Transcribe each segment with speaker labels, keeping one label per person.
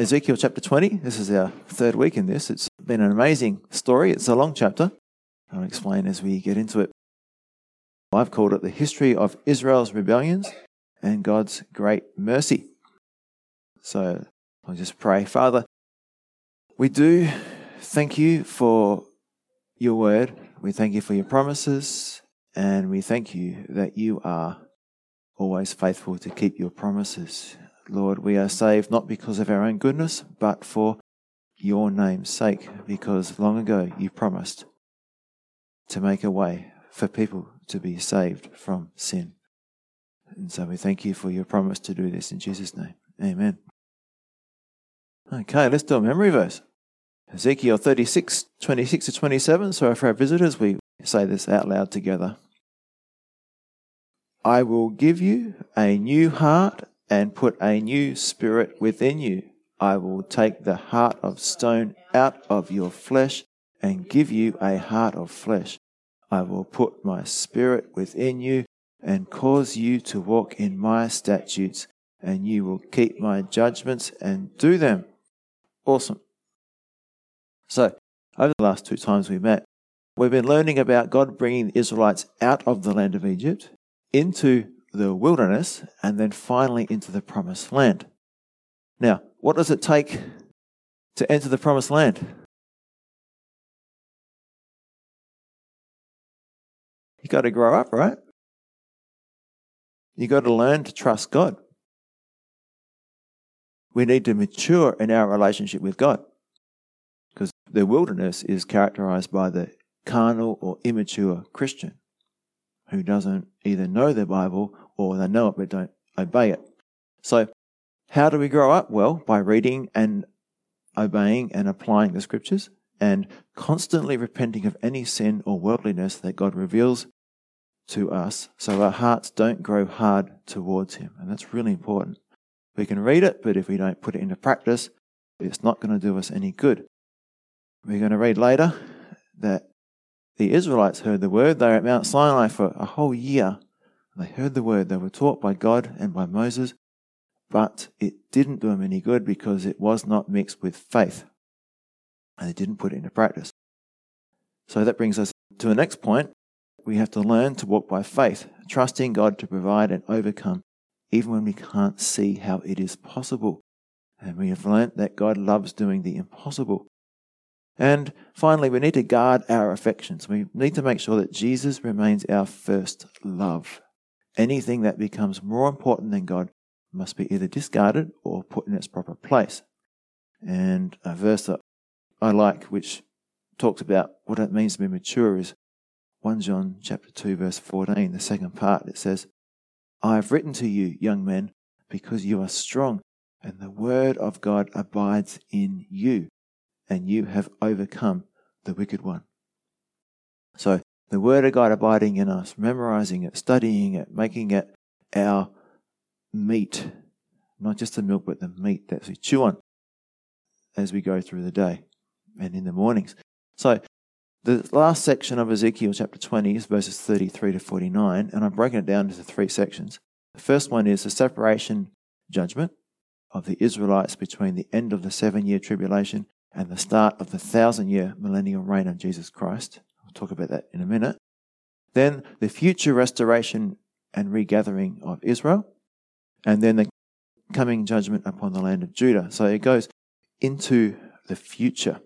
Speaker 1: Ezekiel chapter 20. This is our third week in this. It's been an amazing story. It's a long chapter. I'll explain as we get into it. I've called it the history of Israel's rebellions and God's great mercy. So I'll just pray. Father, we do thank you for your word. We thank you for your promises. And we thank you that you are always faithful to keep your promises. Lord, we are saved not because of our own goodness, but for your name's sake, because long ago you promised to make a way for people to be saved from sin. And so we thank you for your promise to do this in Jesus' name. Amen. Okay, let's do a memory verse. Ezekiel 36, 26 to 27. So for our visitors, we say this out loud together. I will give you a new heart and put a new spirit within you. I will take the heart of stone out of your flesh and give you a heart of flesh. I will put my spirit within you and cause you to walk in my statutes, and you will keep my judgments and do them. Awesome. So, over the last two times we met, we've been learning about God bringing the Israelites out of the land of Egypt into the wilderness and then finally into the promised land. Now, what does it take to enter the promised land? You got to grow up, right? You got to learn to trust God. We need to mature in our relationship with God because the wilderness is characterized by the carnal or immature Christian who doesn't either know the Bible or they know it but don't obey it. So, how do we grow up? Well, by reading and obeying and applying the scriptures and constantly repenting of any sin or worldliness that God reveals to us so our hearts don't grow hard towards Him. And that's really important. We can read it, but if we don't put it into practice, it's not going to do us any good. We're going to read later that the Israelites heard the word. They were at Mount Sinai for a whole year. They heard the word. They were taught by God and by Moses, but it didn't do them any good because it was not mixed with faith. And they didn't put it into practice. So that brings us to the next point. We have to learn to walk by faith, trusting God to provide and overcome, even when we can't see how it is possible. And we have learnt that God loves doing the impossible. And finally, we need to guard our affections. We need to make sure that Jesus remains our first love. Anything that becomes more important than God must be either discarded or put in its proper place. And a verse that I like, which talks about what it means to be mature, is 1 John chapter 2, verse 14, the second part. It says, I have written to you, young men, because you are strong, and the word of God abides in you and you have overcome the wicked one. So, the Word of God abiding in us, memorizing it, studying it, making it our meat, not just the milk, but the meat that we chew on as we go through the day and in the mornings. So, the last section of Ezekiel chapter 20 is verses 33 to 49, and I've broken it down into three sections. The first one is the separation judgment of the Israelites between the end of the seven year tribulation and the start of the thousand year millennial reign of Jesus Christ. I'll talk about that in a minute. Then the future restoration and regathering of Israel, and then the coming judgment upon the land of Judah. So it goes into the future,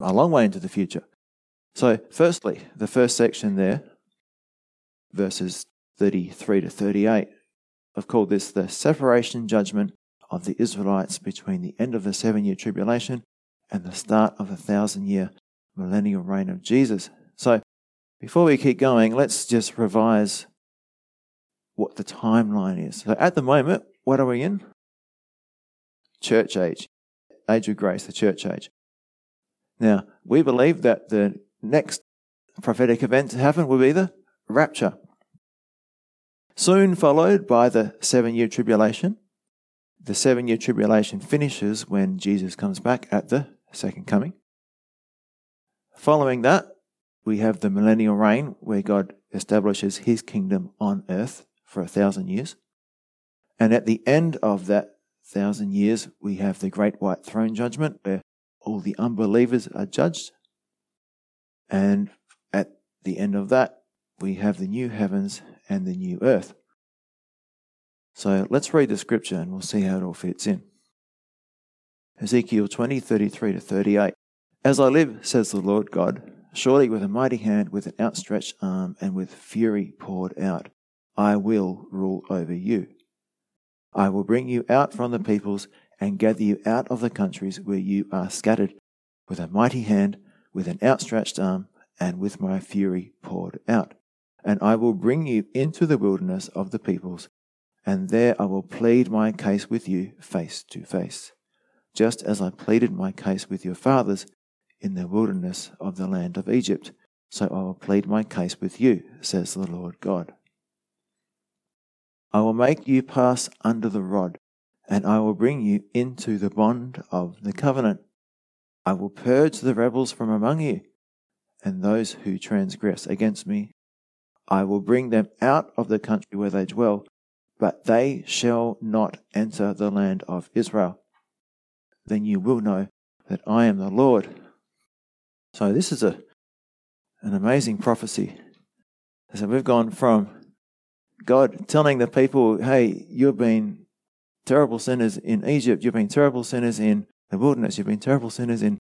Speaker 1: a long way into the future. So, firstly, the first section there, verses 33 to 38, I've called this the separation judgment of the Israelites between the end of the seven year tribulation and the start of the thousand year millennial reign of Jesus. So, before we keep going, let's just revise what the timeline is. So, at the moment, what are we in? Church age, age of grace, the church age. Now, we believe that the next prophetic event to happen will be the rapture. Soon followed by the seven year tribulation. The seven year tribulation finishes when Jesus comes back at the second coming. Following that, we have the millennial reign where God establishes his kingdom on earth for a thousand years. And at the end of that thousand years, we have the great white throne judgment where all the unbelievers are judged. And at the end of that, we have the new heavens and the new earth. So let's read the scripture and we'll see how it all fits in. Ezekiel 20, 33 to 38. As I live, says the Lord God, surely with a mighty hand, with an outstretched arm, and with fury poured out, I will rule over you. I will bring you out from the peoples and gather you out of the countries where you are scattered, with a mighty hand, with an outstretched arm, and with my fury poured out. And I will bring you into the wilderness of the peoples, and there I will plead my case with you face to face, just as I pleaded my case with your fathers in the wilderness of the land of Egypt. So I will plead my case with you, says the Lord God. I will make you pass under the rod, and I will bring you into the bond of the covenant. I will purge the rebels from among you, and those who transgress against me. I will bring them out of the country where they dwell, but they shall not enter the land of Israel. Then you will know that I am the Lord. So this is a an amazing prophecy. So we've gone from God telling the people, hey, you've been terrible sinners in Egypt, you've been terrible sinners in the wilderness, you've been terrible sinners in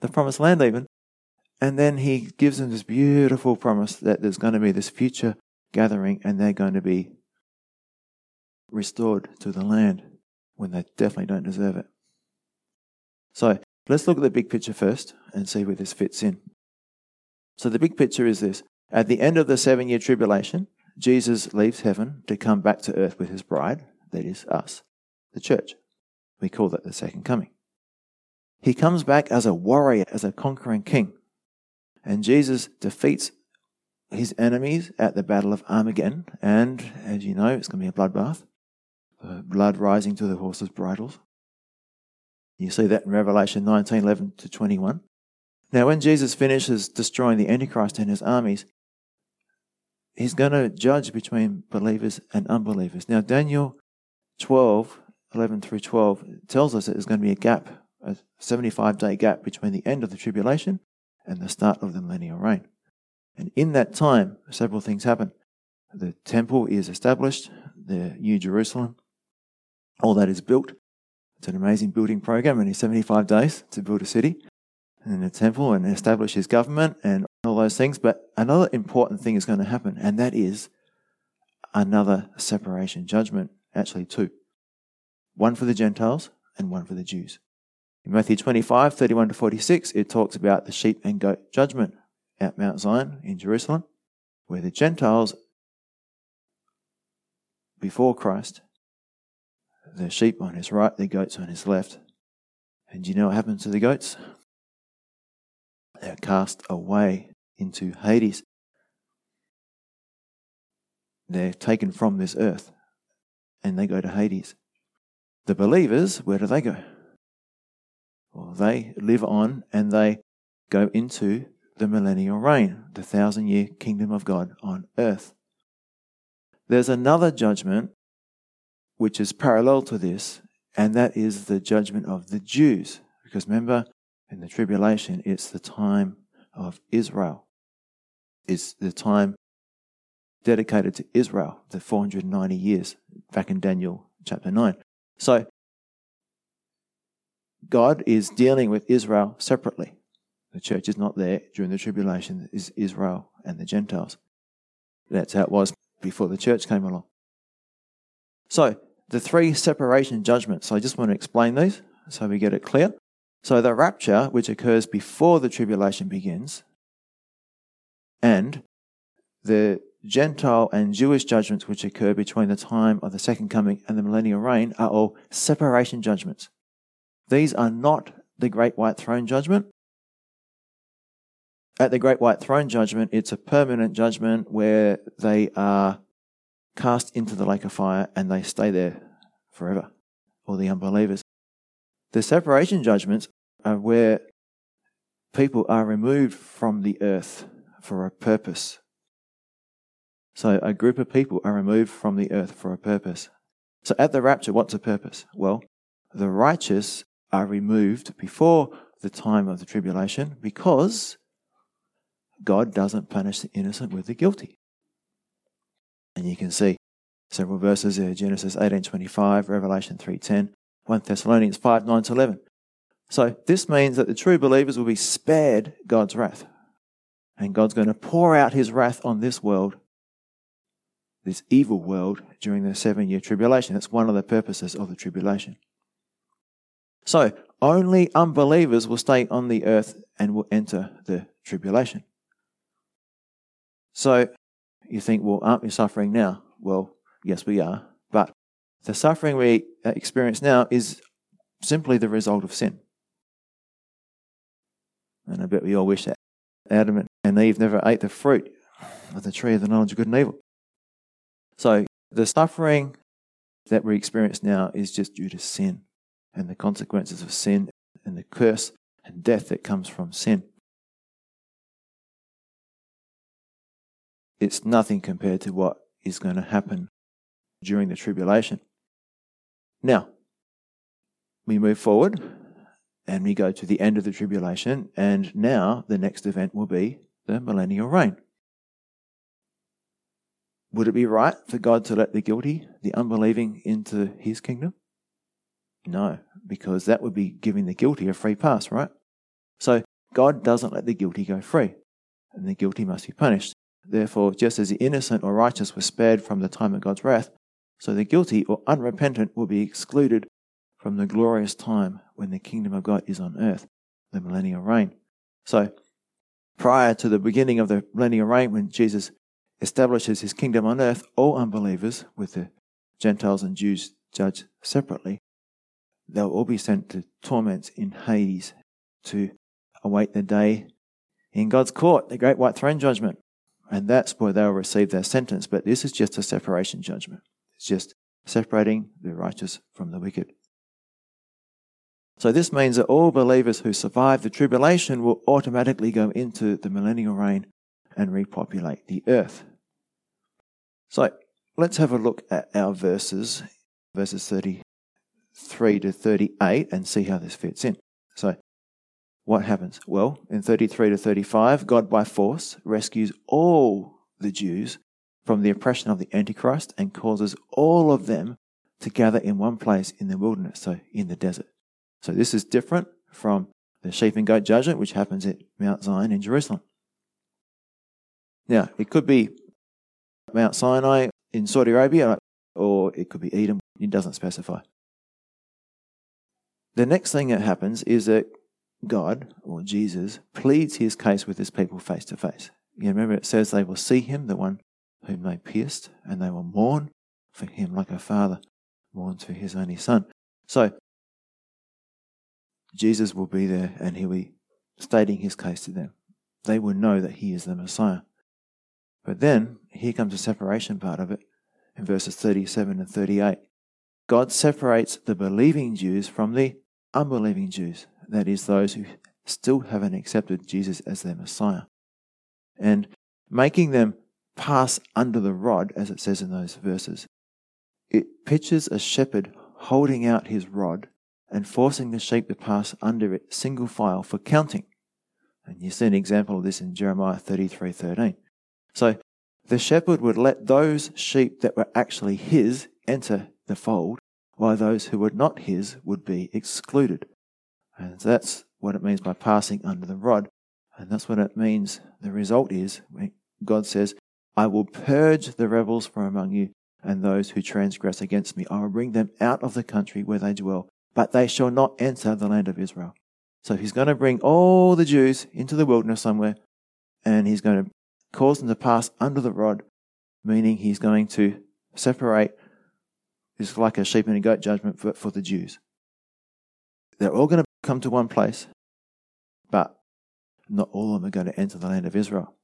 Speaker 1: the promised land, even. And then he gives them this beautiful promise that there's going to be this future gathering and they're going to be restored to the land when they definitely don't deserve it. So let's look at the big picture first and see where this fits in. So the big picture is this. At the end of the seven year tribulation, Jesus leaves heaven to come back to earth with his bride, that is us, the church. We call that the second coming. He comes back as a warrior, as a conquering king. And Jesus defeats his enemies at the Battle of Armageddon. And as you know, it's going to be a bloodbath blood rising to the horses' bridles. You see that in Revelation 19 11 to 21. Now, when Jesus finishes destroying the Antichrist and his armies, he's going to judge between believers and unbelievers. Now, Daniel 12 11 through 12 tells us that there's going to be a gap, a 75 day gap between the end of the tribulation and the start of the millennial reign. And in that time, several things happen. The temple is established, the New Jerusalem all that is built. It's an amazing building program, only 75 days to build a city and a temple and establish his government and all those things. But another important thing is going to happen, and that is another separation judgment, actually, two one for the Gentiles and one for the Jews. In Matthew 25, 31 to 46, it talks about the sheep and goat judgment at Mount Zion in Jerusalem, where the Gentiles before Christ the sheep on his right, the goats on his left. And you know what happens to the goats? They're cast away into Hades. They're taken from this earth and they go to Hades. The believers, where do they go? Well, they live on and they go into the millennial reign, the thousand year kingdom of God on earth. There's another judgment which is parallel to this, and that is the judgment of the Jews. Because remember, in the tribulation, it's the time of Israel. It's the time dedicated to Israel, the 490 years, back in Daniel chapter 9. So, God is dealing with Israel separately. The church is not there during the tribulation, is Israel and the Gentiles. That's how it was before the church came along. So, the three separation judgments. So I just want to explain these so we get it clear. So the rapture, which occurs before the tribulation begins, and the Gentile and Jewish judgments which occur between the time of the second coming and the millennial reign are all separation judgments. These are not the great white throne judgment. At the great white throne judgment, it's a permanent judgment where they are cast into the lake of fire and they stay there forever, or the unbelievers. The separation judgments are where people are removed from the earth for a purpose. So a group of people are removed from the earth for a purpose. So at the rapture, what's the purpose? Well, the righteous are removed before the time of the tribulation because God doesn't punish the innocent with the guilty. And you can see several verses there Genesis 18:25, Revelation 3:10, 1 Thessalonians 5 9 11. So this means that the true believers will be spared God's wrath. And God's going to pour out his wrath on this world, this evil world, during the seven year tribulation. That's one of the purposes of the tribulation. So only unbelievers will stay on the earth and will enter the tribulation. So you think, well, aren't we suffering now? Well, yes, we are. But the suffering we experience now is simply the result of sin. And I bet we all wish that Adam and Eve never ate the fruit of the tree of the knowledge of good and evil. So the suffering that we experience now is just due to sin and the consequences of sin and the curse and death that comes from sin. It's nothing compared to what is going to happen during the tribulation. Now, we move forward and we go to the end of the tribulation, and now the next event will be the millennial reign. Would it be right for God to let the guilty, the unbelieving, into his kingdom? No, because that would be giving the guilty a free pass, right? So God doesn't let the guilty go free, and the guilty must be punished. Therefore, just as the innocent or righteous were spared from the time of God's wrath, so the guilty or unrepentant will be excluded from the glorious time when the kingdom of God is on earth, the millennial reign. So, prior to the beginning of the millennial reign, when Jesus establishes his kingdom on earth, all unbelievers, with the Gentiles and Jews judged separately, they'll all be sent to torment in Hades to await the day in God's court, the great white throne judgment. And that's where they'll receive their sentence. But this is just a separation judgment. It's just separating the righteous from the wicked. So this means that all believers who survive the tribulation will automatically go into the millennial reign and repopulate the earth. So let's have a look at our verses, verses 33 to 38, and see how this fits in. So what happens? Well, in 33 to 35, God by force rescues all the Jews from the oppression of the Antichrist and causes all of them to gather in one place in the wilderness, so in the desert. So this is different from the sheep and goat judgment, which happens at Mount Zion in Jerusalem. Now, it could be Mount Sinai in Saudi Arabia, or it could be Edom. It doesn't specify. The next thing that happens is that God, or Jesus, pleads his case with his people face to face. You remember it says they will see him, the one whom they pierced, and they will mourn for him like a father mourns for his only son. So Jesus will be there and he'll be stating his case to them. They will know that he is the Messiah. But then, here comes the separation part of it in verses 37 and 38. God separates the believing Jews from the unbelieving Jews, that is, those who still haven't accepted Jesus as their Messiah, and making them pass under the rod, as it says in those verses. It pictures a shepherd holding out his rod and forcing the sheep to pass under it single file for counting. And you see an example of this in Jeremiah 33:13. So the shepherd would let those sheep that were actually his enter the fold, while those who were not his would be excluded. And that's what it means by passing under the rod. And that's what it means. The result is God says, I will purge the rebels from among you and those who transgress against me. I will bring them out of the country where they dwell but they shall not enter the land of Israel. So he's going to bring all the Jews into the wilderness somewhere, and he's going to cause them to pass under the rod, meaning he's going to separate. It's like a sheep and a goat judgment for, for the Jews. They're all going to come to one place, but not all of them are going to enter the land of Israel.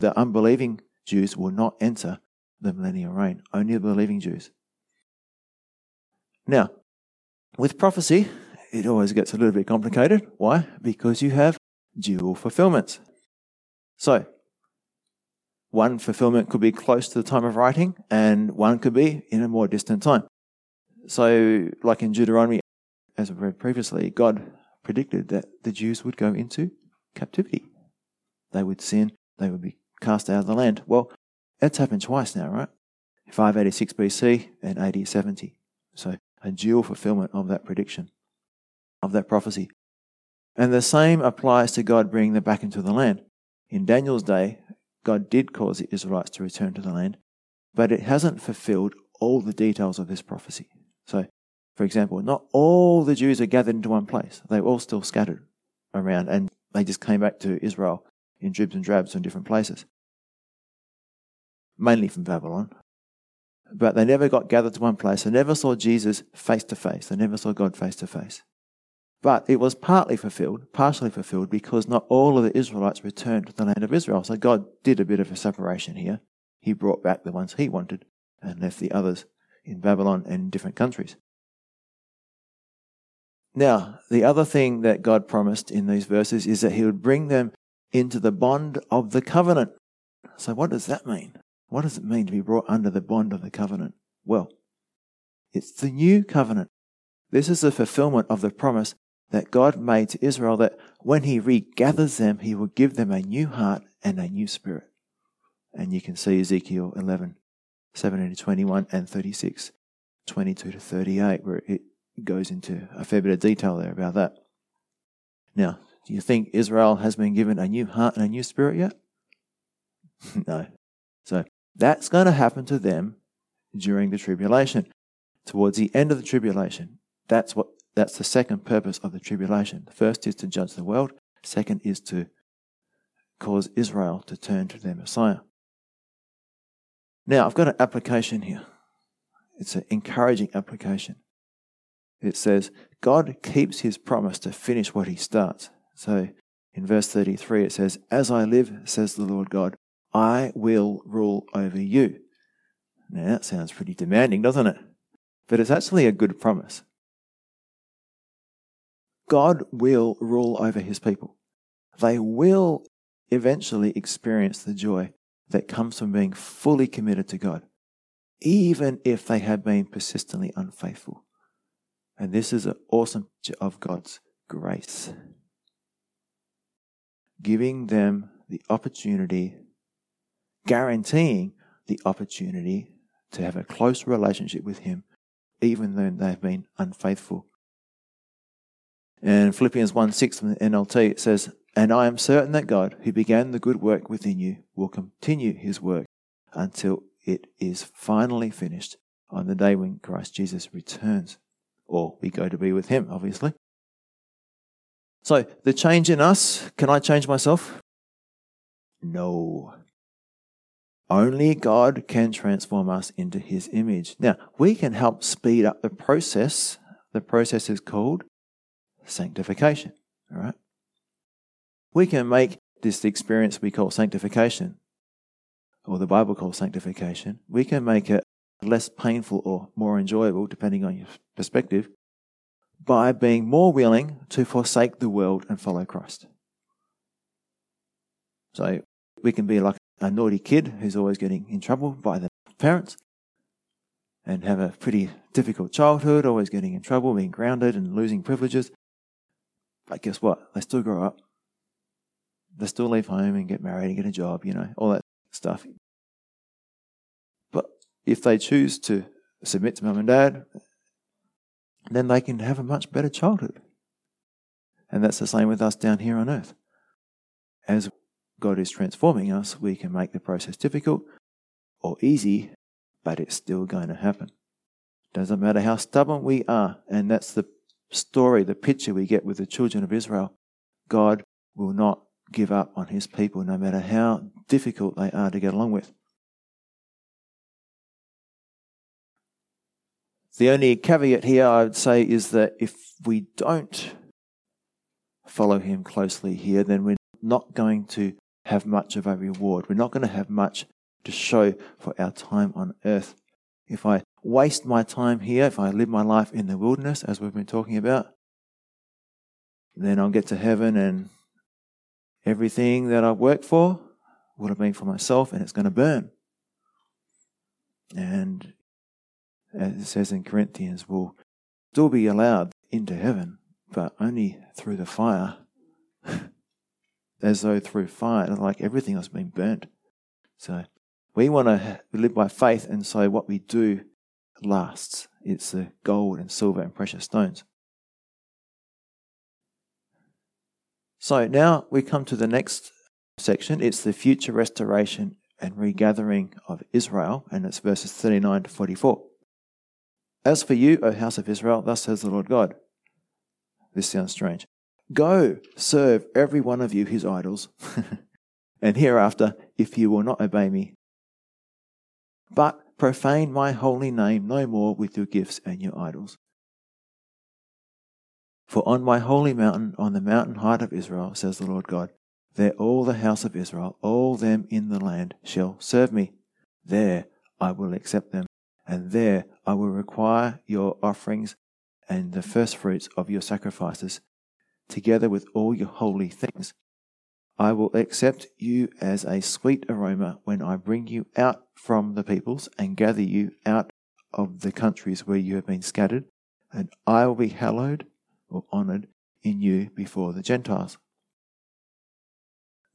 Speaker 1: The unbelieving Jews will not enter the millennial reign, only the believing Jews. Now, with prophecy, it always gets a little bit complicated. Why? Because you have dual fulfillments. So, one fulfillment could be close to the time of writing, and one could be in a more distant time. So, like in Deuteronomy as we read previously, God predicted that the Jews would go into captivity. They would sin, they would be cast out of the land. Well, that's happened twice now, right? 586 BC and AD 70. So a dual fulfillment of that prediction, of that prophecy. And the same applies to God bringing them back into the land. In Daniel's day, God did cause the Israelites to return to the land, but it hasn't fulfilled all the details of this prophecy. So, for example, not all the Jews are gathered into one place. They were all still scattered around, and they just came back to Israel in dribs and drabs from different places, mainly from Babylon. But they never got gathered to one place. They never saw Jesus face to face. They never saw God face to face. But it was partly fulfilled, partially fulfilled, because not all of the Israelites returned to the land of Israel. So God did a bit of a separation here. He brought back the ones he wanted and left the others in Babylon and different countries. Now, the other thing that God promised in these verses is that He would bring them into the bond of the covenant. So, what does that mean? What does it mean to be brought under the bond of the covenant? Well, it's the new covenant. This is the fulfillment of the promise that God made to Israel that when He regathers them, He will give them a new heart and a new spirit. And you can see Ezekiel 11, 17 to 21 and 36, 22 to 38, where it goes into a fair bit of detail there about that. Now, do you think Israel has been given a new heart and a new spirit yet? no. So that's going to happen to them during the tribulation. Towards the end of the tribulation, that's what that's the second purpose of the tribulation. The first is to judge the world, second is to cause Israel to turn to their Messiah. Now, I've got an application here. It's an encouraging application. It says, God keeps his promise to finish what he starts. So in verse 33, it says, As I live, says the Lord God, I will rule over you. Now, that sounds pretty demanding, doesn't it? But it's actually a good promise. God will rule over his people. They will eventually experience the joy that comes from being fully committed to God, even if they have been persistently unfaithful. And this is an awesome picture of God's grace, giving them the opportunity, guaranteeing the opportunity to have a close relationship with Him, even though they've been unfaithful And Philippians 1 6 from the NLT, it says, And I am certain that God, who began the good work within you, will continue his work until it is finally finished on the day when Christ Jesus returns. Or we go to be with him, obviously. So, the change in us, can I change myself? No. Only God can transform us into his image. Now, we can help speed up the process. The process is called sanctification. All right? We can make this experience we call sanctification, or the Bible calls sanctification, we can make it less painful or more enjoyable, depending on your perspective, by being more willing to forsake the world and follow Christ. So we can be like a naughty kid who's always getting in trouble by the parents and have a pretty difficult childhood, always getting in trouble, being grounded and losing privileges. But guess what? They still grow up. They still leave home and get married and get a job, you know, all that stuff. If they choose to submit to mum and dad, then they can have a much better childhood. And that's the same with us down here on earth. As God is transforming us, we can make the process difficult or easy, but it's still going to happen. Doesn't matter how stubborn we are, and that's the story, the picture we get with the children of Israel, God will not give up on his people no matter how difficult they are to get along with. The only caveat here I would say is that if we don't follow him closely here, then we're not going to have much of a reward. We're not going to have much to show for our time on earth. If I waste my time here, if I live my life in the wilderness, as we've been talking about, then I'll get to heaven and everything that I've worked for would have been for myself and it's going to burn. And as it says in Corinthians, will still be allowed into heaven, but only through the fire. As though through fire, like everything has been burnt. So we want to live by faith, and so what we do lasts. It's the gold and silver and precious stones. So now we come to the next section. It's the future restoration and regathering of Israel, and it's verses 39 to 44. As for you, O house of Israel, thus says the Lord God. This sounds strange. Go, serve every one of you his idols, and hereafter, if you will not obey me, but profane my holy name no more with your gifts and your idols. For on my holy mountain, on the mountain height of Israel, says the Lord God, there all the house of Israel, all them in the land, shall serve me. There I will accept them, and there I will require your offerings and the firstfruits of your sacrifices, together with all your holy things. I will accept you as a sweet aroma when I bring you out from the peoples and gather you out of the countries where you have been scattered, and I will be hallowed or honored in you before the Gentiles.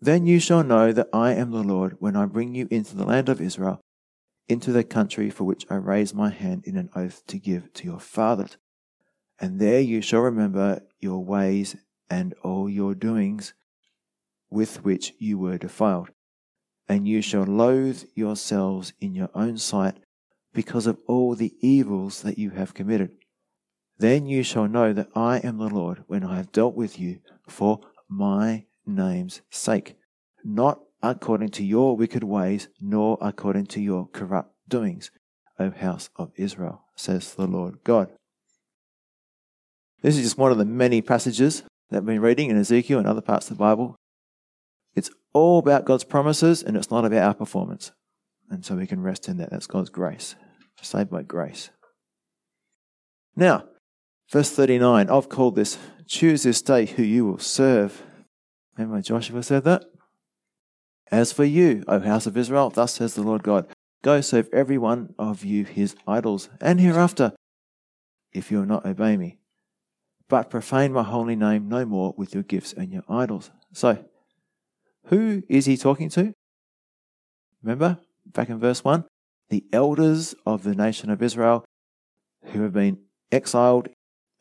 Speaker 1: Then you shall know that I am the Lord when I bring you into the land of Israel, into the country for which I raise my hand in an oath to give to your fathers. And there you shall remember your ways and all your doings with which you were defiled. And you shall loathe yourselves in your own sight because of all the evils that you have committed. Then you shall know that I am the Lord when I have dealt with you for my name's sake, not according to your wicked ways, nor according to your corrupt doings, O house of Israel, says the Lord God. This is just one of the many passages that I've been reading in Ezekiel and other parts of the Bible. It's all about God's promises and it's not about our performance. And so we can rest in that. That's God's grace. Saved by grace. Now, Verse 39, I've called this, choose this day who you will serve. Remember Joshua said that? As for you, O house of Israel, thus says the Lord God, go serve every one of you his idols, and hereafter, if you will not obey me. But profane my holy name no more with your gifts and your idols. So, who is he talking to? Remember, back in verse 1, the elders of the nation of Israel who have been exiled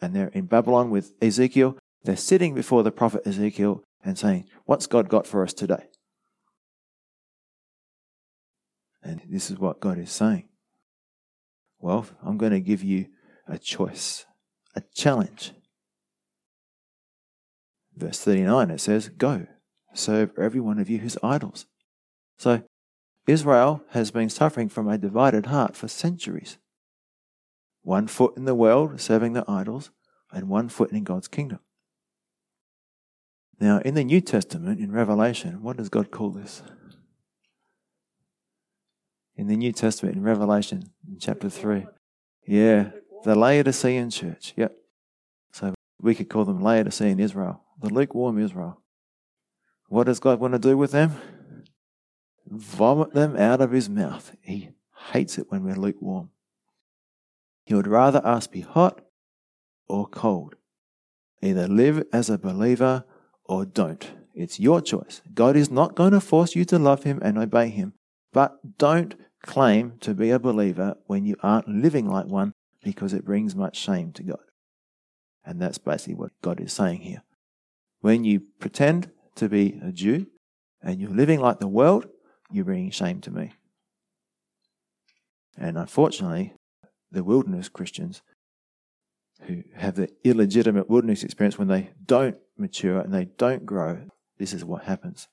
Speaker 1: and they're in Babylon with Ezekiel. They're sitting before the prophet Ezekiel and saying, What's God got for us today? And this is what God is saying. Well, I'm going to give you a choice, a challenge. Verse 39, it says, Go, serve every one of you his idols. So, Israel has been suffering from a divided heart for centuries one foot in the world, serving the idols, and one foot in God's kingdom. Now, in the New Testament, in Revelation, what does God call this? In the New Testament, in Revelation, in chapter 3. Yeah, the Laodicean church. Yep. So we could call them Laodicean Israel, the lukewarm Israel. What does God want to do with them? Vomit them out of his mouth. He hates it when we're lukewarm. He would rather us be hot or cold. Either live as a believer or don't. It's your choice. God is not going to force you to love Him and obey Him, but don't claim to be a believer when you aren't living like one because it brings much shame to God. And that's basically what God is saying here. When you pretend to be a Jew and you're living like the world, you're bringing shame to me. And unfortunately, the wilderness Christians who have the illegitimate wilderness experience when they don't mature and they don't grow, this is what happens.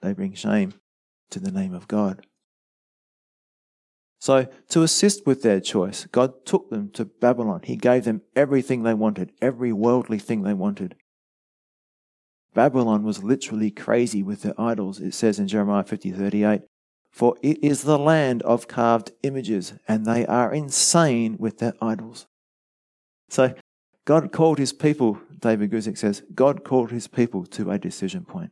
Speaker 1: They bring shame to the name of God. So, to assist with their choice, God took them to Babylon. He gave them everything they wanted, every worldly thing they wanted. Babylon was literally crazy with their idols. It says in Jeremiah 50 38, for it is the land of carved images, and they are insane with their idols. So, God called his people, David Guzik says, God called his people to a decision point.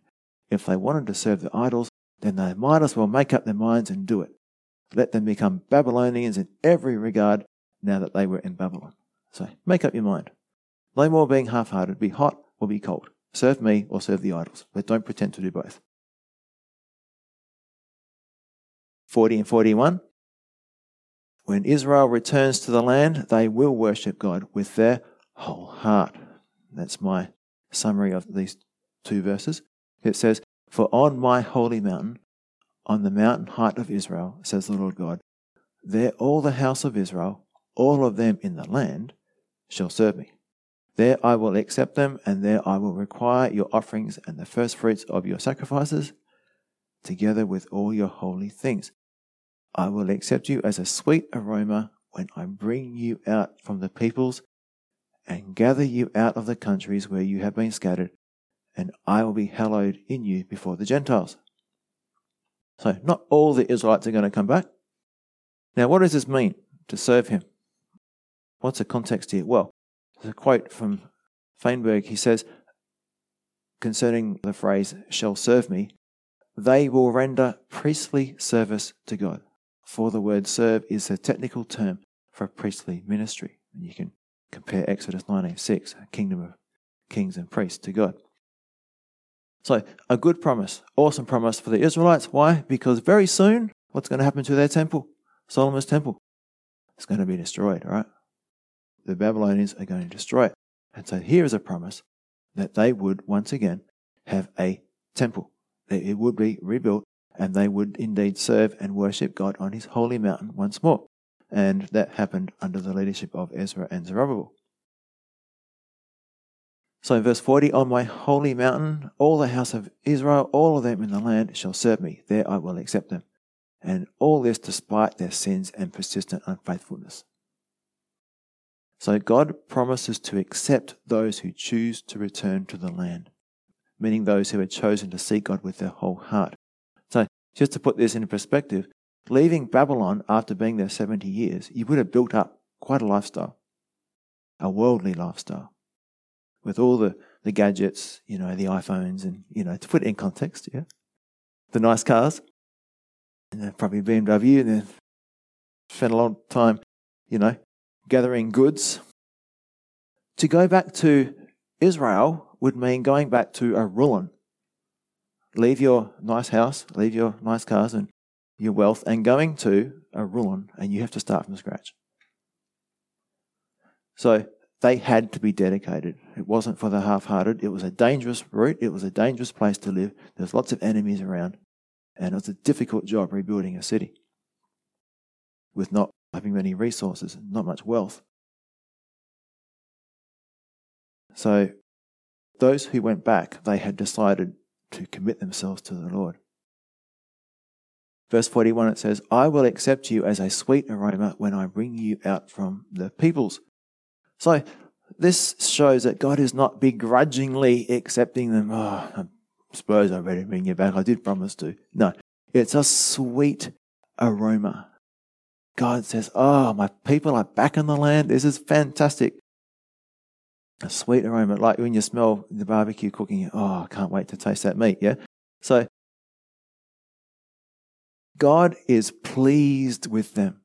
Speaker 1: If they wanted to serve the idols, then they might as well make up their minds and do it. Let them become Babylonians in every regard now that they were in Babylon. So make up your mind. No more being half hearted. Be hot or be cold. Serve me or serve the idols. But don't pretend to do both. 40 and 41. When Israel returns to the land, they will worship God with their whole heart. That's my summary of these two verses. It says, For on my holy mountain, on the mountain height of Israel, says the Lord God, there all the house of Israel, all of them in the land, shall serve me. There I will accept them, and there I will require your offerings and the firstfruits of your sacrifices, together with all your holy things. I will accept you as a sweet aroma when I bring you out from the peoples and gather you out of the countries where you have been scattered, and I will be hallowed in you before the Gentiles. So, not all the Israelites are going to come back. Now, what does this mean to serve him? What's the context here? Well, there's a quote from Feinberg. He says, concerning the phrase, shall serve me, they will render priestly service to God. For the word serve is a technical term for a priestly ministry. And you can compare Exodus 19.6, kingdom of kings and priests to God. So, a good promise, awesome promise for the Israelites. Why? Because very soon, what's going to happen to their temple? Solomon's temple. It's going to be destroyed, right? the Babylonians are going to destroy it. And so here is a promise that they would once again have a temple. It would be rebuilt and they would indeed serve and worship God on his holy mountain once more. And that happened under the leadership of Ezra and Zerubbabel. So in verse 40, on my holy mountain, all the house of Israel, all of them in the land shall serve me. There I will accept them. And all this despite their sins and persistent unfaithfulness. So God promises to accept those who choose to return to the land, meaning those who had chosen to seek God with their whole heart. So just to put this into perspective, leaving Babylon after being there 70 years, you would have built up quite a lifestyle, a worldly lifestyle, with all the, the gadgets, you know, the iPhones, and, you know, to put it in context, yeah, the nice cars, and then probably BMW, and then spent a lot of time, you know, gathering goods. To go back to Israel would mean going back to a ruin. Leave your nice house, leave your nice cars and your wealth, and going to a ruin, and you have to start from scratch. So they had to be dedicated. It wasn't for the half hearted. It was a dangerous route. It was a dangerous place to live. There's lots of enemies around. And it was a difficult job rebuilding a city with not having many resources, and not much wealth. So, those who went back, they had decided to commit themselves to the Lord. Verse 41 it says, I will accept you as a sweet aroma when I bring you out from the peoples. So, this shows that God is not begrudgingly accepting them. Oh, I suppose I better bring you back. I did promise to. No, it's a sweet aroma. God says, Oh, my people are back in the land. This is fantastic. A sweet aroma, like when you smell the barbecue cooking, oh, I can't wait to taste that meat, yeah? So, God is pleased with them.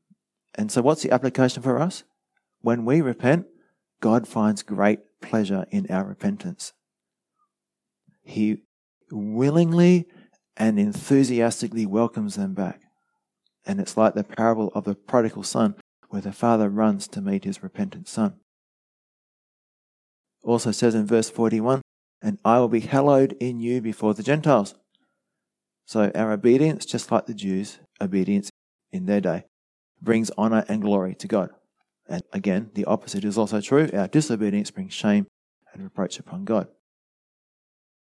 Speaker 1: And so, what's the application for us? When we repent, God finds great pleasure in our repentance. He willingly and enthusiastically welcomes them back. And it's like the parable of the prodigal son, where the father runs to meet his repentant son. Also says in verse 41, and I will be hallowed in you before the Gentiles. So our obedience, just like the Jews' obedience in their day, brings honor and glory to God. And again, the opposite is also true. Our disobedience brings shame and reproach upon God.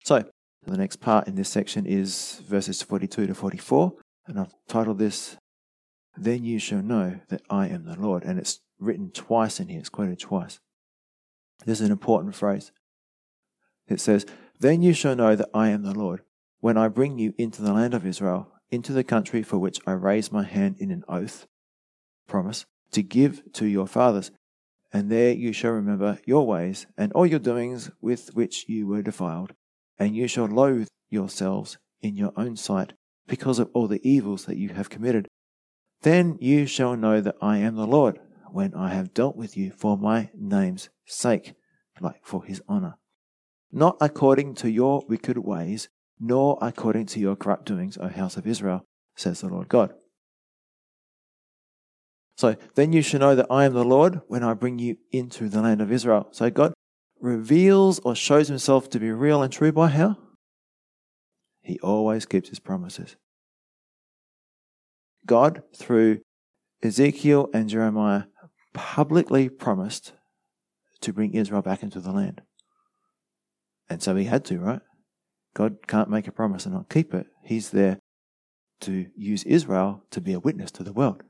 Speaker 1: So, the next part in this section is verses 42 to 44. And I've titled this, Then You Shall Know That I Am the Lord. And it's written twice in here, it's quoted twice. This is an important phrase. It says, Then you shall know that I am the Lord, when I bring you into the land of Israel, into the country for which I raise my hand in an oath, promise, to give to your fathers. And there you shall remember your ways and all your doings with which you were defiled, and you shall loathe yourselves in your own sight because of all the evils that you have committed. Then you shall know that I am the Lord, when I have dealt with you for my name's sake, like for his honor. Not according to your wicked ways, nor according to your corrupt doings, O house of Israel, says the Lord God. So then you shall know that I am the Lord when I bring you into the land of Israel. So God reveals or shows himself to be real and true by how? He always keeps his promises. God, through Ezekiel and Jeremiah, publicly promised to bring Israel back into the land. And so he had to, right? God can't make a promise and not keep it. He's there to use Israel to be a witness to the world.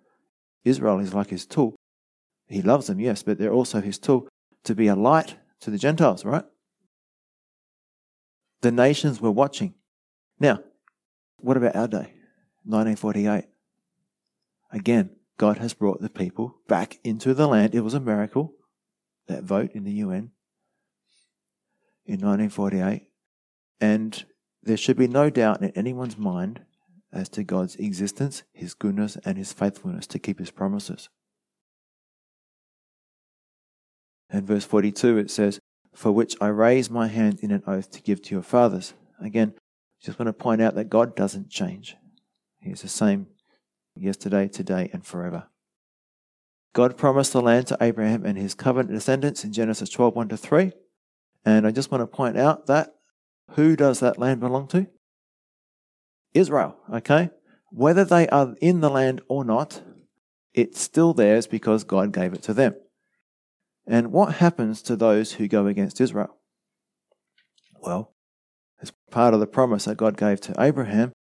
Speaker 1: Israel is like his tool. He loves them, yes, but they're also his tool to be a light to the Gentiles, right? The nations were watching. Now, what about our day? 1948. Again, God has brought the people back into the land. It was a miracle, that vote in the UN in 1948. And there should be no doubt in anyone's mind as to God's existence, His goodness, and His faithfulness to keep His promises. And verse 42 it says, For which I raise my hand in an oath to give to your fathers. Again, just want to point out that God doesn't change. He is the same yesterday, today, and forever. God promised the land to Abraham and his covenant descendants in Genesis 12 1 to 3. And I just want to point out that who does that land belong to? Israel, okay? Whether they are in the land or not, it's still theirs because God gave it to them. And what happens to those who go against Israel? Well, as part of the promise that God gave to Abraham,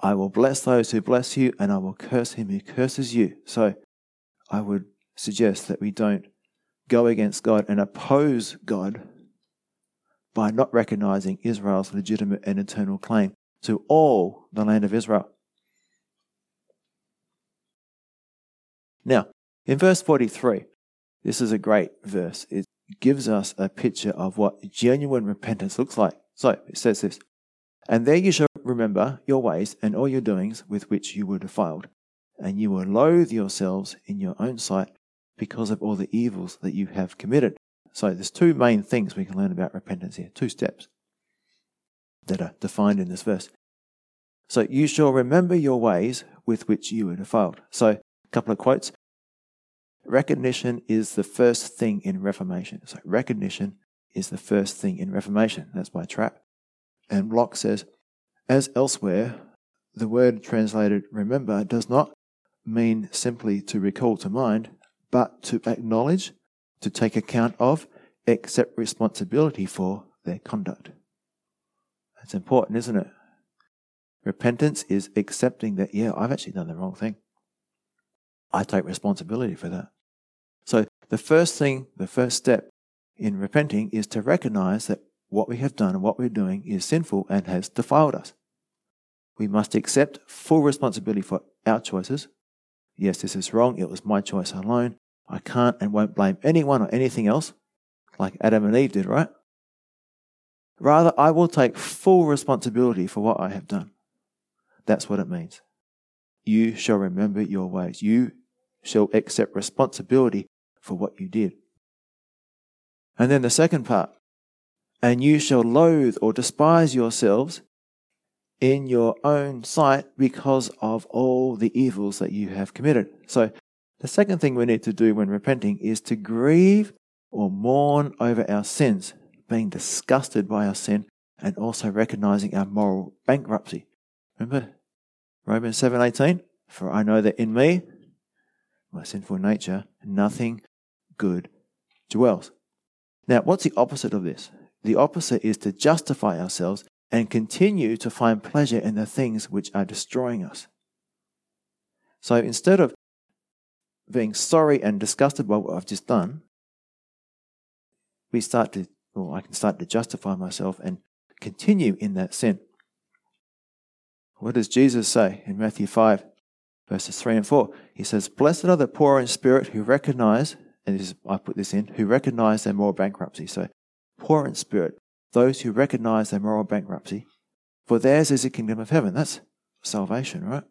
Speaker 1: I will bless those who bless you, and I will curse him who curses you. So I would suggest that we don't go against God and oppose God by not recognizing Israel's legitimate and eternal claim to all the land of Israel. Now, in verse 43, this is a great verse. It gives us a picture of what genuine repentance looks like. So it says this And there you shall remember your ways and all your doings with which you were defiled, and you will loathe yourselves in your own sight because of all the evils that you have committed. So there's two main things we can learn about repentance here, two steps that are defined in this verse. So you shall remember your ways with which you were defiled. So a couple of quotes. Recognition is the first thing in Reformation. So recognition is the first thing in Reformation. That's by Trapp. And Block says, as elsewhere, the word translated remember does not mean simply to recall to mind, but to acknowledge, to take account of, accept responsibility for their conduct. That's important, isn't it? Repentance is accepting that, yeah, I've actually done the wrong thing. I take responsibility for that. So the first thing, the first step in repenting is to recognize that what we have done and what we're doing is sinful and has defiled us. We must accept full responsibility for our choices. Yes, this is wrong. It was my choice alone. I can't and won't blame anyone or anything else, like Adam and Eve did, right? Rather, I will take full responsibility for what I have done. That's what it means. You shall remember your ways. You shall accept responsibility for what you did. And then the second part, and you shall loathe or despise yourselves in your own sight because of all the evils that you have committed. So, the second thing we need to do when repenting is to grieve or mourn over our sins, being disgusted by our sin and also recognizing our moral bankruptcy. Remember Romans 7:18, for I know that in me, my sinful nature, nothing good dwells. Now, what's the opposite of this? The opposite is to justify ourselves and continue to find pleasure in the things which are destroying us. So instead of being sorry and disgusted by what I've just done, we start to, or I can start to justify myself and continue in that sin. What does Jesus say in Matthew 5, verses 3 and 4? He says, Blessed are the poor in spirit who recognize, and is, I put this in, who recognize their moral bankruptcy. So, poor in spirit, those who recognize their moral bankruptcy, for theirs is the kingdom of heaven. That's salvation, right?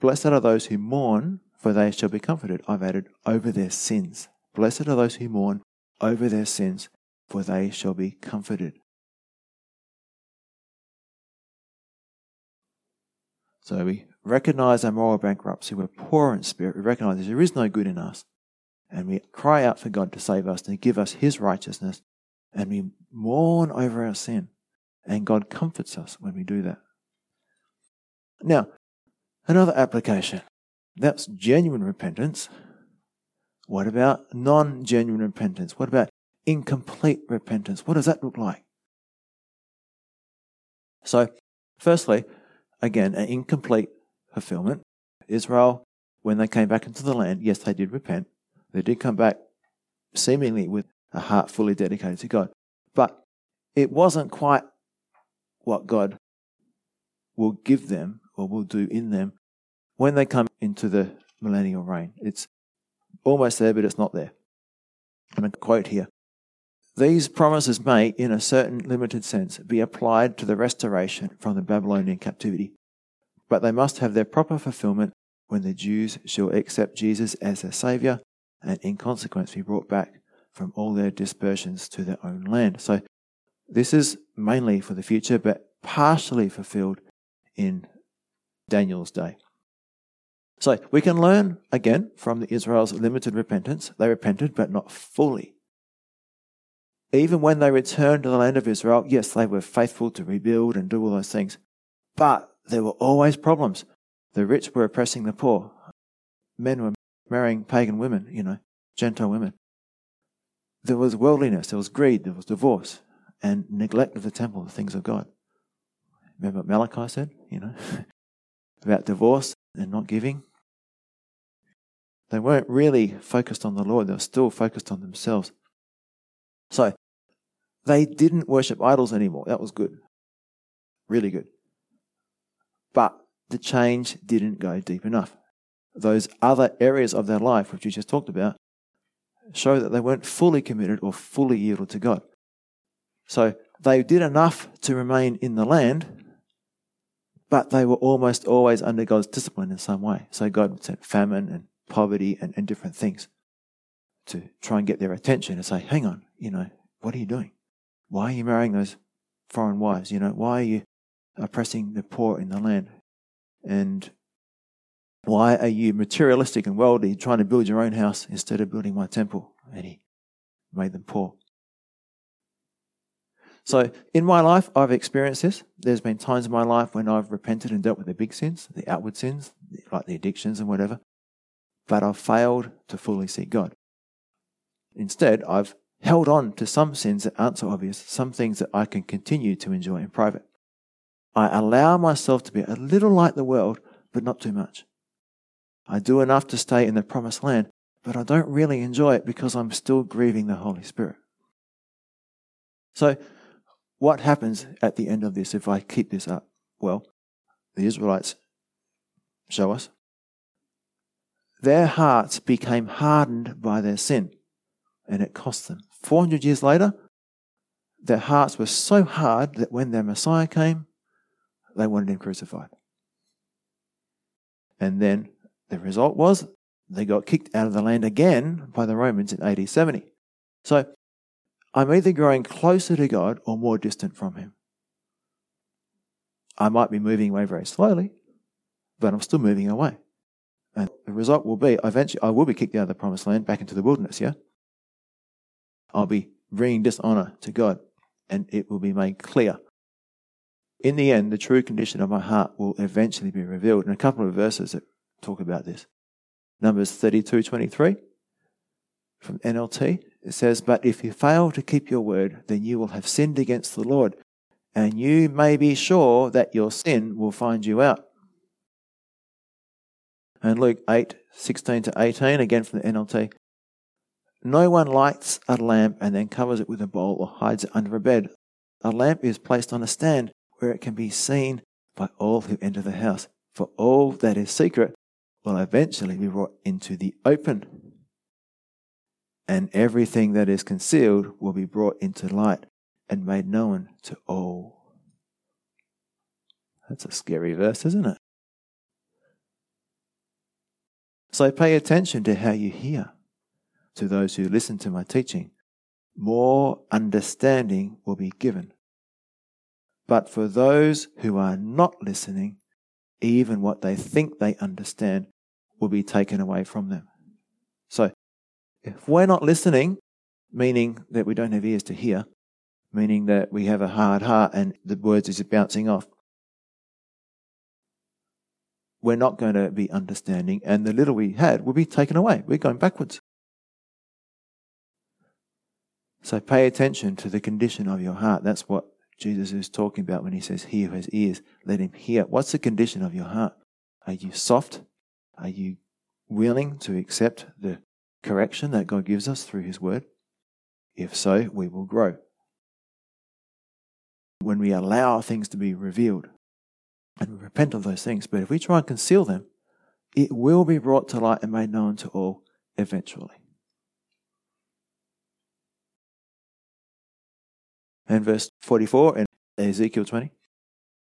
Speaker 1: Blessed are those who mourn, for they shall be comforted. I've added over their sins. Blessed are those who mourn over their sins, for they shall be comforted. So we recognize our moral bankruptcy. We're poor in spirit. We recognize there is no good in us. And we cry out for God to save us, to give us His righteousness. And we mourn over our sin. And God comforts us when we do that. Now, another application. That's genuine repentance. What about non genuine repentance? What about incomplete repentance? What does that look like? So, firstly, again, an incomplete fulfillment. Israel, when they came back into the land, yes, they did repent. They did come back seemingly with a heart fully dedicated to God. But it wasn't quite what God will give them or will do in them when they come into the millennial reign. It's almost there, but it's not there. I'm going to quote here. These promises may, in a certain limited sense, be applied to the restoration from the Babylonian captivity, but they must have their proper fulfillment when the Jews shall accept Jesus as their Saviour and in consequence be brought back from all their dispersions to their own land. So this is mainly for the future, but partially fulfilled in Daniel's day. So we can learn again from the Israel's limited repentance. They repented, but not fully. Even when they returned to the land of Israel, yes, they were faithful to rebuild and do all those things. But there were always problems. The rich were oppressing the poor. Men were marrying pagan women, you know, Gentile women. There was worldliness, there was greed, there was divorce, and neglect of the temple, the things of God. Remember what Malachi said, you know, about divorce and not giving? They weren't really focused on the Lord, they were still focused on themselves. So, they didn't worship idols anymore. That was good. Really good. But the change didn't go deep enough. Those other areas of their life, which we just talked about, show that they weren't fully committed or fully yielded to God. So they did enough to remain in the land, but they were almost always under God's discipline in some way. So God sent famine and poverty and, and different things to try and get their attention and say, hang on, you know, what are you doing? Why are you marrying those foreign wives? You know, why are you oppressing the poor in the land? And why are you materialistic and worldly, trying to build your own house instead of building my temple? And he made them poor. So in my life, I've experienced this. There's been times in my life when I've repented and dealt with the big sins, the outward sins, like the addictions and whatever, but I've failed to fully see God. Instead, I've held on to some sins that aren't so obvious, some things that I can continue to enjoy in private. I allow myself to be a little like the world, but not too much. I do enough to stay in the promised land, but I don't really enjoy it because I'm still grieving the Holy Spirit. So, what happens at the end of this if I keep this up? Well, the Israelites show us. Their hearts became hardened by their sin, and it cost them. 400 years later, their hearts were so hard that when their Messiah came, they wanted him crucified. And then the result was they got kicked out of the land again by the Romans in AD 70. So I'm either growing closer to God or more distant from Him. I might be moving away very slowly, but I'm still moving away. And the result will be eventually I will be kicked out of the promised land back into the wilderness, yeah? I'll be bringing dishonor to God, and it will be made clear. In the end, the true condition of my heart will eventually be revealed. In a couple of verses that talk about this. Numbers 32 23 from NLT. It says, But if you fail to keep your word, then you will have sinned against the Lord, and you may be sure that your sin will find you out. And Luke 8 16 to 18, again from the NLT. No one lights a lamp and then covers it with a bowl or hides it under a bed. A lamp is placed on a stand where it can be seen by all who enter the house. For all that is secret will eventually be brought into the open and everything that is concealed will be brought into light and made known to all. That's a scary verse, isn't it? So pay attention to how you hear. To those who listen to my teaching, more understanding will be given. But for those who are not listening, even what they think they understand will be taken away from them. So, if we're not listening, meaning that we don't have ears to hear, meaning that we have a hard heart and the words is bouncing off, we're not going to be understanding, and the little we had will be taken away. We're going backwards. So pay attention to the condition of your heart. That's what Jesus is talking about when he says, He who has ears, let him hear. What's the condition of your heart? Are you soft? Are you willing to accept the correction that God gives us through his word? If so, we will grow. When we allow things to be revealed and we repent of those things, but if we try and conceal them, it will be brought to light and made known to all eventually. And verse 44 in Ezekiel 20,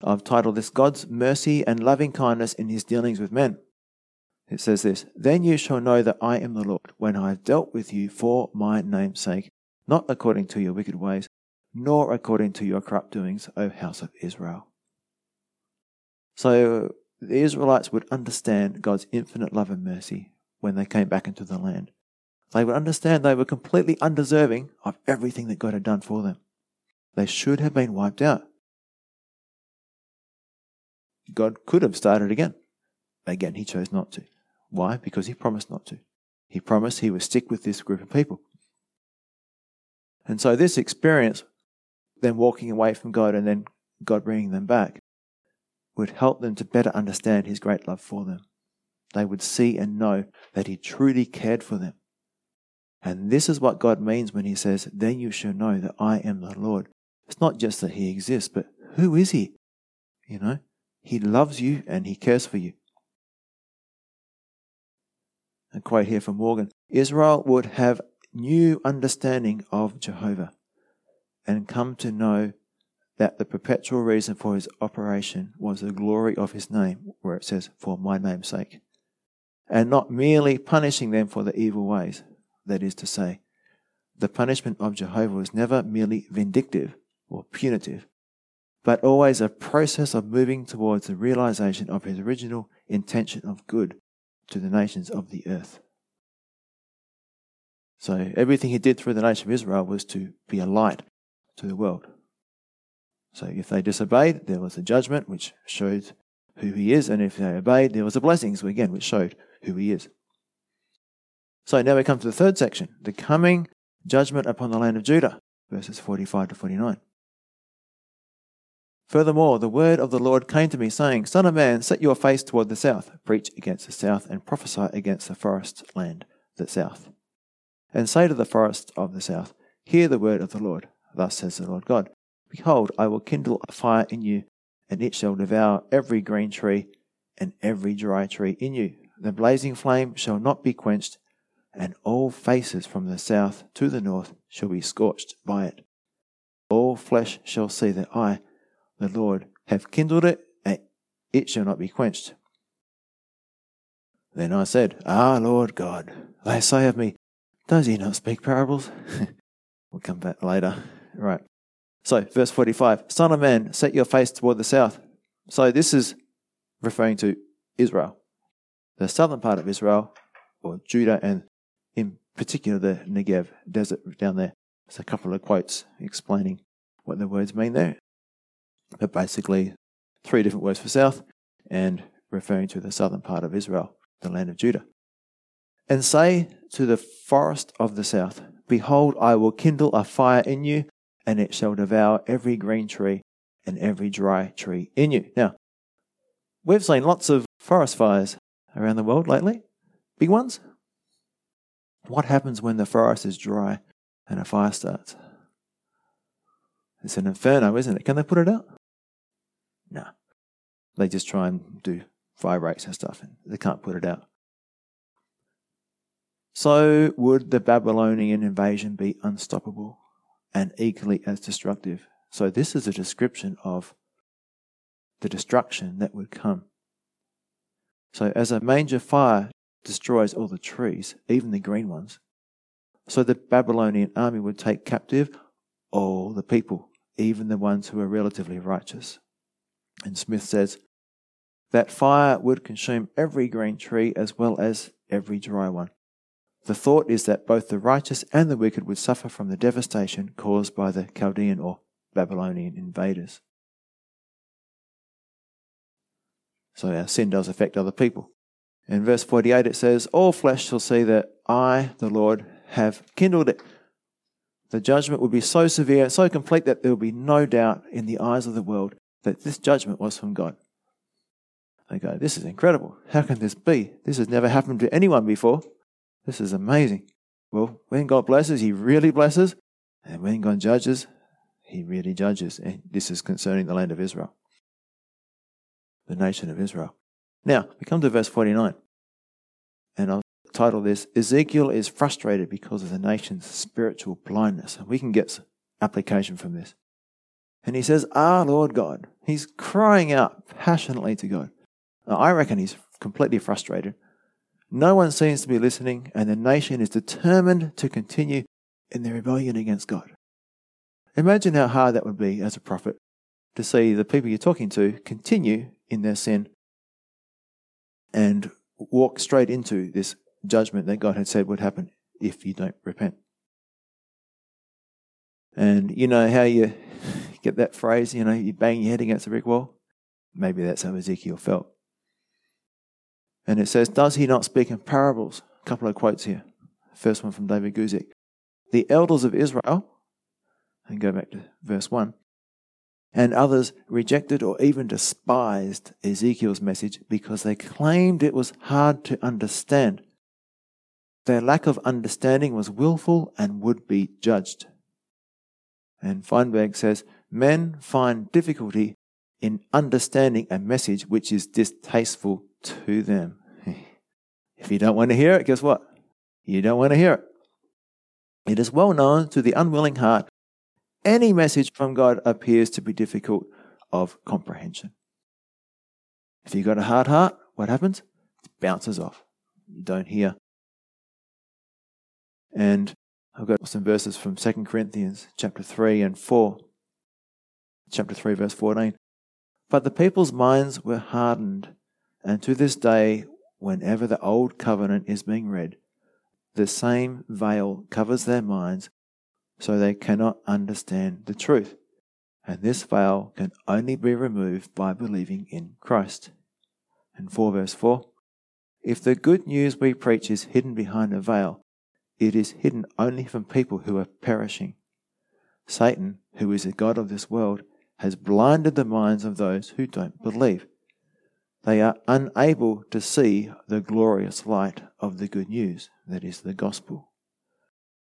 Speaker 1: I've titled this God's mercy and loving kindness in his dealings with men. It says this Then you shall know that I am the Lord, when I have dealt with you for my name's sake, not according to your wicked ways, nor according to your corrupt doings, O house of Israel. So the Israelites would understand God's infinite love and mercy when they came back into the land. They would understand they were completely undeserving of everything that God had done for them. They should have been wiped out. God could have started again. Again, he chose not to. Why? Because he promised not to. He promised he would stick with this group of people. And so, this experience, them walking away from God and then God bringing them back, would help them to better understand his great love for them. They would see and know that he truly cared for them. And this is what God means when he says, Then you shall know that I am the Lord. It's not just that he exists, but who is he? You know, he loves you and he cares for you. A quote here from Morgan Israel would have new understanding of Jehovah and come to know that the perpetual reason for his operation was the glory of his name, where it says, For my name's sake, and not merely punishing them for the evil ways. That is to say, the punishment of Jehovah was never merely vindictive, or punitive, but always a process of moving towards the realization of his original intention of good to the nations of the earth. So everything he did through the nation of Israel was to be a light to the world. So if they disobeyed, there was a judgment which showed who he is, and if they obeyed, there was a blessing, so again, which showed who he is. So now we come to the third section, the coming judgment upon the land of Judah, verses 45 to 49. Furthermore, the word of the Lord came to me, saying, Son of man, set your face toward the south, preach against the south, and prophesy against the forest land, the south. And say to the forest of the south, Hear the word of the Lord. Thus says the Lord God Behold, I will kindle a fire in you, and it shall devour every green tree and every dry tree in you. The blazing flame shall not be quenched, and all faces from the south to the north shall be scorched by it. All flesh shall see that I, the Lord, have kindled it, and it shall not be quenched. Then I said, Ah, Lord God, they say of me, does he not speak parables? we'll come back later. Right. So, verse 45 Son of man, set your face toward the south. So, this is referring to Israel, the southern part of Israel, or Judah, and in particular the Negev desert down there. There's a couple of quotes explaining what the words mean there but basically three different words for south and referring to the southern part of Israel, the land of Judah. And say to the forest of the south, Behold, I will kindle a fire in you, and it shall devour every green tree and every dry tree in you. Now, we've seen lots of forest fires around the world lately, big ones. What happens when the forest is dry and a fire starts? It's an inferno, isn't it? Can they put it out? No. They just try and do fire breaks and stuff, and they can't put it out. So would the Babylonian invasion be unstoppable and equally as destructive? So this is a description of the destruction that would come. So as a major fire destroys all the trees, even the green ones. So the Babylonian army would take captive all the people, even the ones who are relatively righteous. And Smith says that fire would consume every green tree as well as every dry one. The thought is that both the righteous and the wicked would suffer from the devastation caused by the Chaldean or Babylonian invaders. So our sin does affect other people. In verse 48 it says, All flesh shall see that I, the Lord, have kindled it. The judgment would be so severe, so complete that there would be no doubt in the eyes of the world that this judgment was from God. They go, This is incredible. How can this be? This has never happened to anyone before. This is amazing. Well, when God blesses, He really blesses. And when God judges, He really judges. And this is concerning the land of Israel, the nation of Israel. Now, we come to verse 49. And I'll title this Ezekiel is frustrated because of the nation's spiritual blindness. And we can get application from this. And he says, Ah, Lord God. He's crying out passionately to God. Now, I reckon he's completely frustrated. No one seems to be listening, and the nation is determined to continue in their rebellion against God. Imagine how hard that would be as a prophet to see the people you're talking to continue in their sin and walk straight into this judgment that God had said would happen if you don't repent. And you know how you get that phrase, you know, you bang your head against a brick wall? Maybe that's how Ezekiel felt. And it says, Does he not speak in parables? A couple of quotes here. First one from David Guzik. The elders of Israel, and go back to verse 1, and others rejected or even despised Ezekiel's message because they claimed it was hard to understand. Their lack of understanding was willful and would be judged. And Feinberg says, Men find difficulty in understanding a message which is distasteful to them. If you don't want to hear it, guess what? You don't want to hear it. It is well known to the unwilling heart, any message from God appears to be difficult of comprehension. If you've got a hard heart, what happens? It bounces off. You don't hear. And I've got some verses from 2 Corinthians chapter 3 and 4. Chapter 3, verse 14. But the people's minds were hardened and to this day, whenever the Old Covenant is being read, the same veil covers their minds so they cannot understand the truth. And this veil can only be removed by believing in Christ. And 4 verse 4 If the good news we preach is hidden behind a veil, it is hidden only from people who are perishing. Satan, who is the God of this world, has blinded the minds of those who don't believe they are unable to see the glorious light of the good news, that is, the gospel.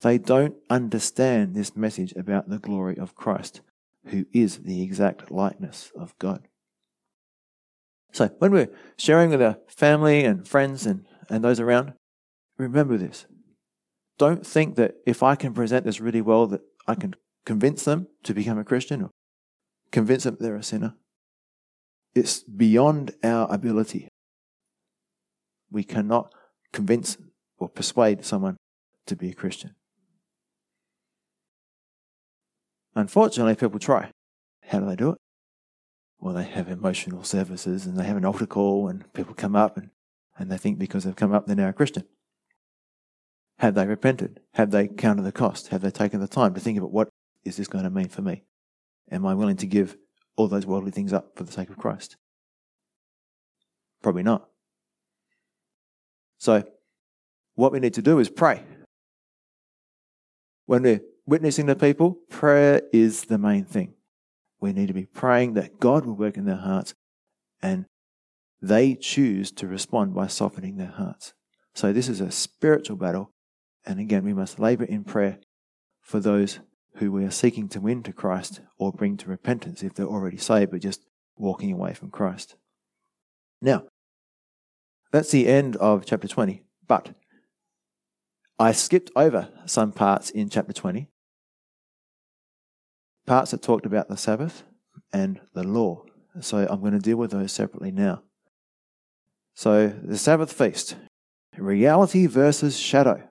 Speaker 1: They don't understand this message about the glory of Christ, who is the exact likeness of God. So, when we're sharing with our family and friends and, and those around, remember this. Don't think that if I can present this really well, that I can convince them to become a Christian or convince them they're a sinner. It's beyond our ability. We cannot convince or persuade someone to be a Christian. Unfortunately, people try. How do they do it? Well, they have emotional services and they have an altar call, and people come up and, and they think because they've come up, they're now a Christian. Have they repented? Have they counted the cost? Have they taken the time to think about what is this going to mean for me? Am I willing to give all those worldly things up for the sake of Christ? Probably not. So, what we need to do is pray. When we're witnessing to people, prayer is the main thing. We need to be praying that God will work in their hearts and they choose to respond by softening their hearts. So, this is a spiritual battle. And again, we must labor in prayer for those who we are seeking to win to Christ or bring to repentance if they're already saved but just walking away from Christ. Now, that's the end of chapter 20. But I skipped over some parts in chapter 20, parts that talked about the Sabbath and the law. So I'm going to deal with those separately now. So, the Sabbath feast. reality versus shadow.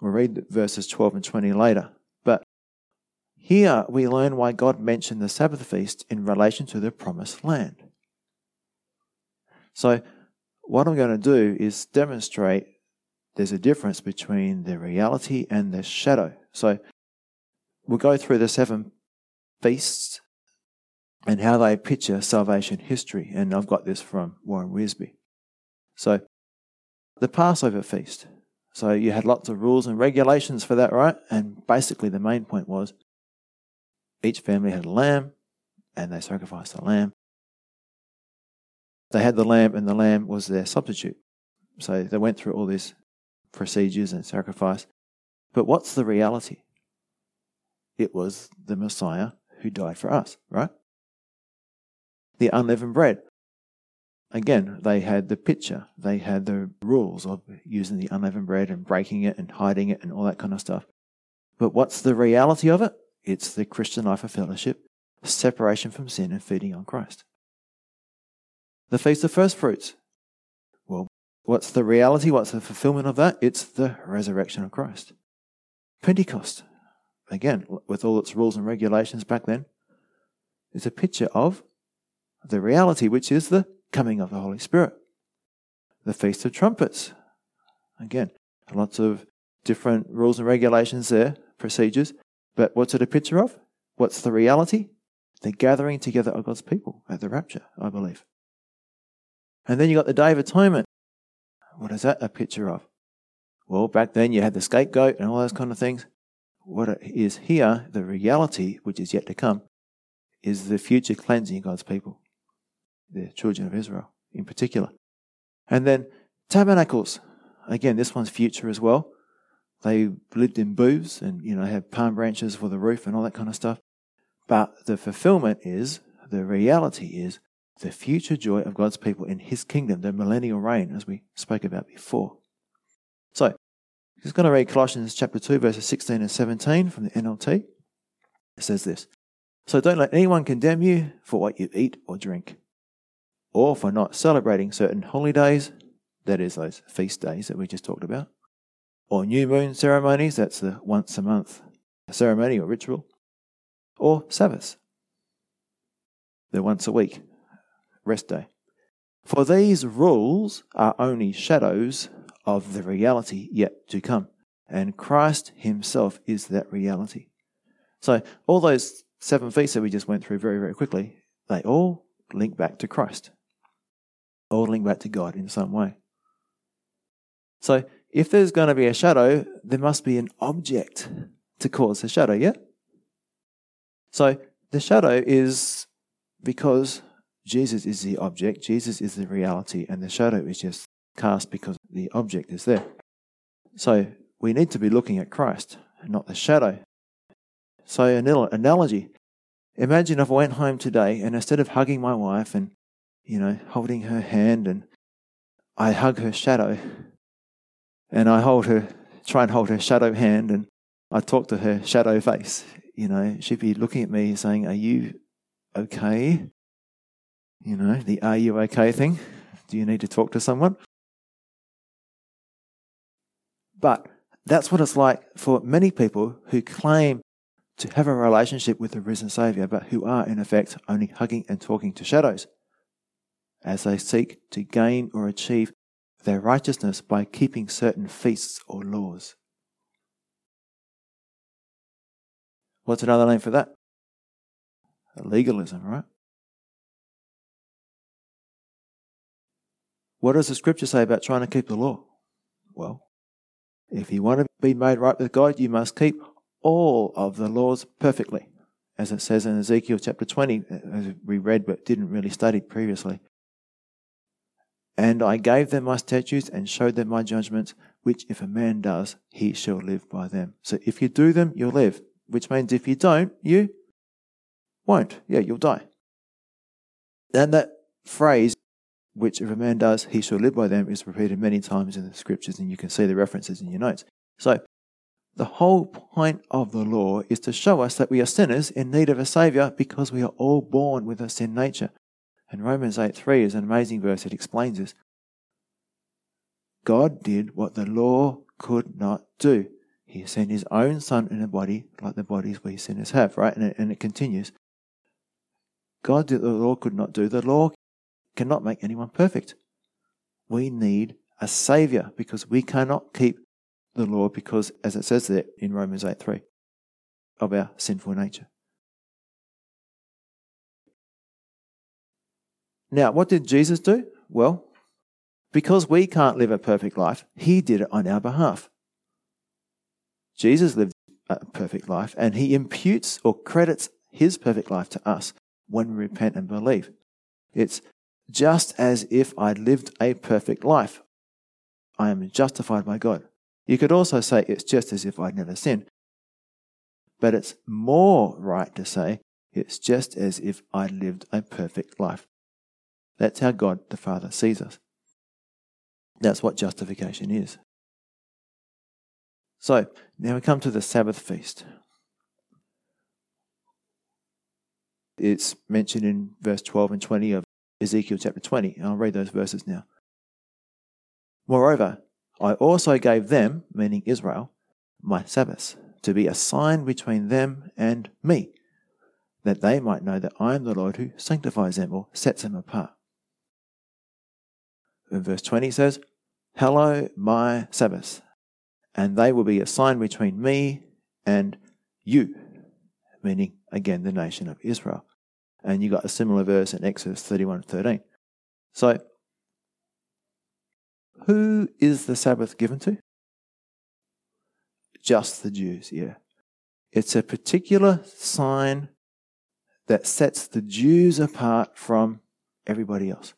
Speaker 1: We'll read verses 12 and 20 later. But here we learn why God mentioned the Sabbath feast in relation to the promised land. So, what I'm going to do is demonstrate there's a difference between the reality and the shadow. So, we'll go through the seven feasts and how they picture salvation history. And I've got this from Warren Wiersbe. So, the Passover feast. So, you had lots of rules and regulations for that, right? And basically, the main point was each family had a lamb and they sacrificed the lamb. They had the lamb, and the lamb was their substitute. So, they went through all these procedures and sacrifice. But what's the reality? It was the Messiah who died for us, right? The unleavened bread. Again, they had the picture, they had the rules of using the unleavened bread and breaking it and hiding it and all that kind of stuff. But what's the reality of it? It's the Christian life of fellowship, separation from sin, and feeding on Christ. The Feast of First Fruits. Well, what's the reality? What's the fulfillment of that? It's the resurrection of Christ. Pentecost again, with all its rules and regulations back then, is a picture of the reality, which is the coming of the Holy Spirit. The Feast of Trumpets, again, lots of different rules and regulations there, procedures, but what's it a picture of? What's the reality? The gathering together of God's people at the rapture, I believe. And then you got the Day of Atonement. What is that a picture of? Well, back then you had the scapegoat and all those kind of things what is here, the reality which is yet to come, is the future cleansing of God's people, the children of Israel in particular. And then tabernacles. Again, this one's future as well. They lived in booths and, you know, had palm branches for the roof and all that kind of stuff. But the fulfillment is, the reality is, the future joy of God's people in His kingdom, the millennial reign, as we spoke about before. So, He's going to read Colossians chapter 2, verses 16 and 17 from the NLT. It says this So don't let anyone condemn you for what you eat or drink, or for not celebrating certain holidays, that is, those feast days that we just talked about, or new moon ceremonies, that's the once a month ceremony or ritual, or Sabbaths, the once a week rest day. For these rules are only shadows of the reality yet to come. And Christ Himself is that reality. So, all those seven feasts that we just went through very, very quickly, they all link back to Christ, all link back to God in some way. So, if there's going to be a shadow, there must be an object to cause the shadow, yeah? So, the shadow is because Jesus is the object, Jesus is the reality, and the shadow is just cast because the object is there. So we need to be looking at Christ, not the shadow. So, an analogy imagine if I went home today and instead of hugging my wife and, you know, holding her hand and I hug her shadow and I hold her, try and hold her shadow hand and I talk to her shadow face, you know, she'd be looking at me saying, Are you okay? You know, the are you okay thing. Do you need to talk to someone? But that's what it's like for many people who claim to have a relationship with the risen Savior, but who are, in effect, only hugging and talking to shadows as they seek to gain or achieve their righteousness by keeping certain feasts or laws. What's another name for that? Legalism, right? What does the scripture say about trying to keep the law? Well, if you want to be made right with God, you must keep all of the laws perfectly, as it says in Ezekiel chapter 20, uh, as we read but didn't really study previously. And I gave them my statutes and showed them my judgments, which if a man does, he shall live by them. So if you do them, you'll live, which means if you don't, you won't. Yeah, you'll die. And that phrase which if a man does, he shall live by them, is repeated many times in the scriptures, and you can see the references in your notes. So, the whole point of the law is to show us that we are sinners in need of a Saviour because we are all born with a sin nature. And Romans 8 3 is an amazing verse, it explains this. God did what the law could not do. He sent his own son in a body like the bodies we sinners have, right? And it, and it continues. God did what the law could not do. The law cannot make anyone perfect. We need a savior because we cannot keep the law because, as it says there in Romans 8 3, of our sinful nature. Now, what did Jesus do? Well, because we can't live a perfect life, he did it on our behalf. Jesus lived a perfect life and he imputes or credits his perfect life to us when we repent and believe. It's just as if I'd lived a perfect life. I am justified by God. You could also say it's just as if I'd never sinned. But it's more right to say it's just as if I'd lived a perfect life. That's how God the Father sees us. That's what justification is. So, now we come to the Sabbath feast. It's mentioned in verse 12 and 20 of Ezekiel chapter 20. I'll read those verses now. Moreover, I also gave them, meaning Israel, my Sabbaths, to be a sign between them and me, that they might know that I am the Lord who sanctifies them or sets them apart. In verse 20 says, Hallow my Sabbath, and they will be a sign between me and you, meaning again the nation of Israel. And you got a similar verse in Exodus 31 13. So, who is the Sabbath given to? Just the Jews, yeah. It's a particular sign that sets the Jews apart from everybody else.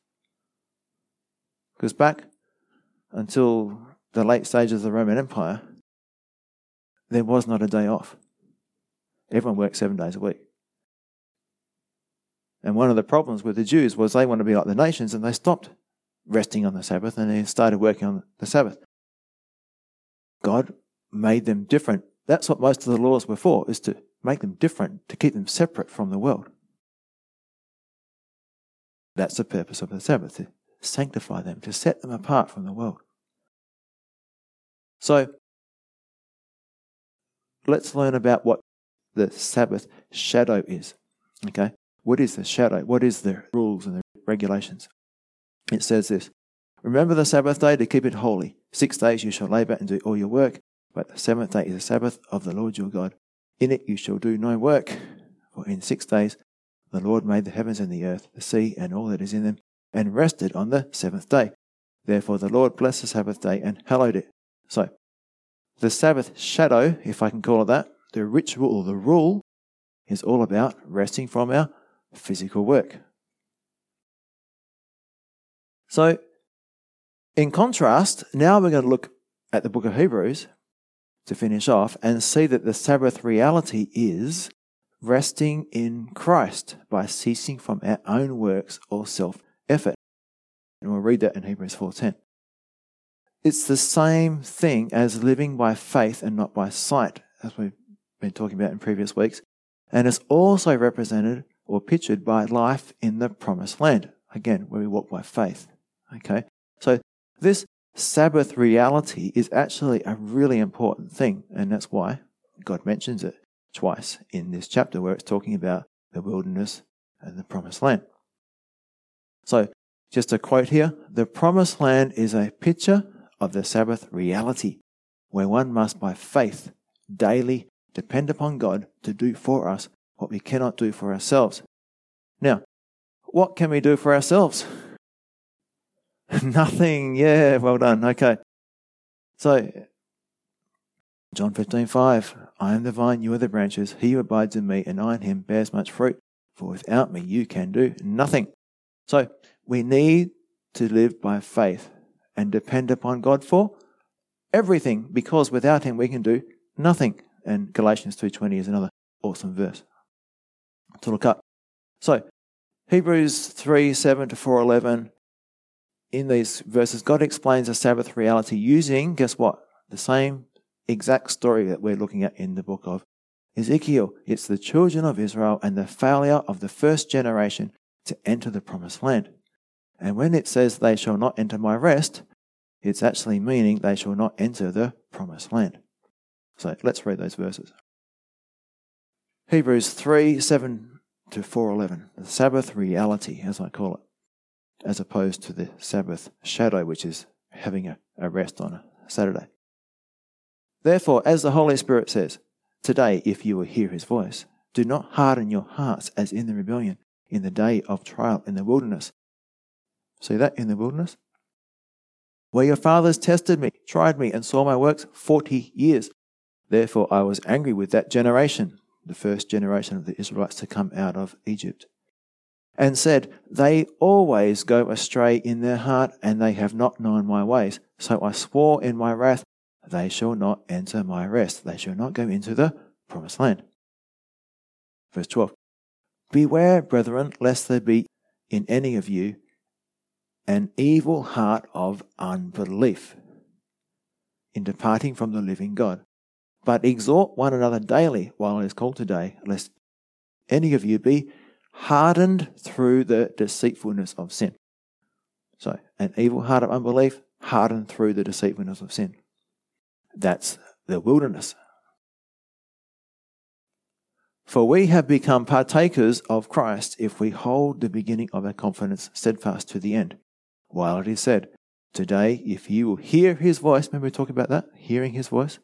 Speaker 1: Because back until the late stages of the Roman Empire, there was not a day off. Everyone worked seven days a week. And one of the problems with the Jews was they wanted to be like the nations and they stopped resting on the Sabbath and they started working on the Sabbath. God made them different. That's what most of the laws were for, is to make them different, to keep them separate from the world. That's the purpose of the Sabbath, sanctify them, to set them apart from the world. So, let's learn about what the Sabbath shadow is. Okay? What is the shadow? What is the rules and the regulations? It says this Remember the Sabbath day to keep it holy. Six days you shall labor and do all your work, but the seventh day is the Sabbath of the Lord your God. In it you shall do no work, for in six days the Lord made the heavens and the earth, the sea, and all that is in them, and rested on the seventh day. Therefore the Lord blessed the Sabbath day and hallowed it. So, the Sabbath shadow, if I can call it that, the ritual or the rule, is all about resting from our physical work. So, in contrast, now we're going to look at the book of Hebrews to finish off and see that the Sabbath reality is resting in Christ by ceasing from our own works or self effort. And we'll read that in Hebrews 4:10. It's the same thing as living by faith and not by sight, as we've been talking about in previous weeks. And it's also represented or pictured by life in the promised land. Again, where we walk by faith. Okay? So this Sabbath reality is actually a really important thing, and that's why God mentions it twice in this chapter where it's talking about the wilderness and the promised land. So, just a quote here the promised land is a picture of the Sabbath reality, where one must by faith daily depend upon God to do for us what we cannot do for ourselves. Now, what can we do for ourselves? Nothing. Yeah, well done. Okay. So, John 15, 5. I am the vine, you are the branches. He who abides in me and I in him bears much fruit, for without me you can do nothing. So, we need to live by faith and depend upon God for everything because without him we can do nothing. And Galatians 2:20 is another awesome verse to look up. So, Hebrews 3 7 to 411. In these verses, God explains the Sabbath reality using, guess what? The same exact story that we're looking at in the book of Ezekiel. It's the children of Israel and the failure of the first generation to enter the promised land. And when it says they shall not enter my rest, It's actually meaning they shall not enter the promised land. So let's read those verses. Hebrews 3 7 to 4.11, the Sabbath reality, as I call it, as opposed to the Sabbath shadow, which is having a, a rest on a Saturday. Therefore, as the Holy Spirit says, today, if you will hear his voice, do not harden your hearts as in the rebellion, in the day of trial in the wilderness. See that in the wilderness? Where your fathers tested me, tried me, and saw my works forty years. Therefore I was angry with that generation, the first generation of the Israelites to come out of Egypt, and said, They always go astray in their heart, and they have not known my ways. So I swore in my wrath, They shall not enter my rest. They shall not go into the promised land. Verse 12 Beware, brethren, lest there be in any of you an evil heart of unbelief in departing from the living God. But exhort one another daily while it is called today, lest any of you be hardened through the deceitfulness of sin. So, an evil heart of unbelief hardened through the deceitfulness of sin. That's the wilderness. For we have become partakers of Christ if we hold the beginning of our confidence steadfast to the end. While it is said, Today, if you will hear his voice, remember we talked about that? Hearing his voice?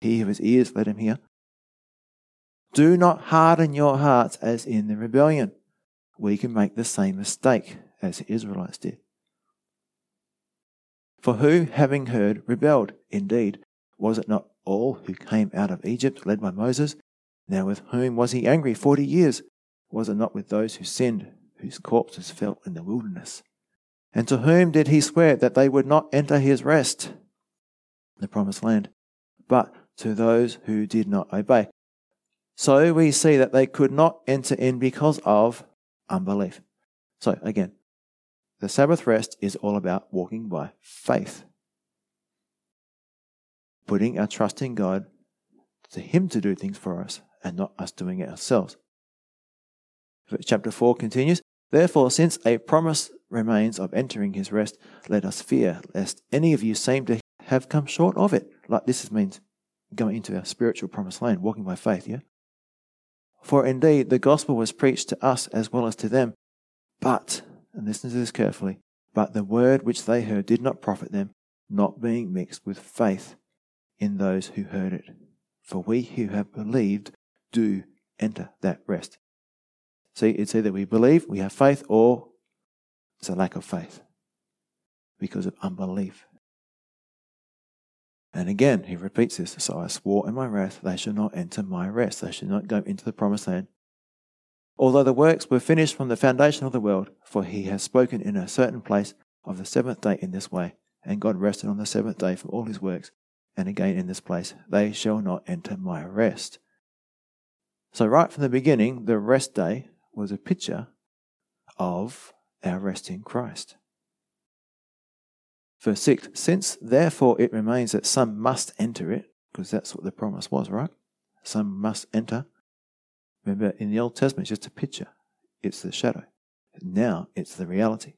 Speaker 1: He who has ears, let him hear. Do not harden your hearts as in the rebellion. We can make the same mistake as the Israelites did. For who, having heard, rebelled? Indeed, was it not all who came out of Egypt led by Moses? Now with whom was he angry forty years? Was it not with those who sinned, whose corpses fell in the wilderness? And to whom did he swear that they would not enter his rest, the promised land, but to those who did not obey? So we see that they could not enter in because of unbelief. So again, the Sabbath rest is all about walking by faith, putting our trust in God to Him to do things for us and not us doing it ourselves. Chapter 4 continues Therefore, since a promise remains of entering his rest, let us fear lest any of you seem to have come short of it. Like this means going into our spiritual promised land, walking by faith, yeah? For indeed the gospel was preached to us as well as to them. But, and listen to this carefully, but the word which they heard did not profit them, not being mixed with faith in those who heard it. For we who have believed do enter that rest. See, it's either we believe, we have faith, or it's a lack of faith because of unbelief. And again, he repeats this So I swore in my wrath, they shall not enter my rest, they shall not go into the promised land. Although the works were finished from the foundation of the world, for he has spoken in a certain place of the seventh day in this way, and God rested on the seventh day from all his works, and again in this place, they shall not enter my rest. So, right from the beginning, the rest day was a picture of our rest in Christ. Verse 6 Since therefore it remains that some must enter it, because that's what the promise was, right? Some must enter. Remember, in the Old Testament, it's just a picture, it's the shadow. Now it's the reality.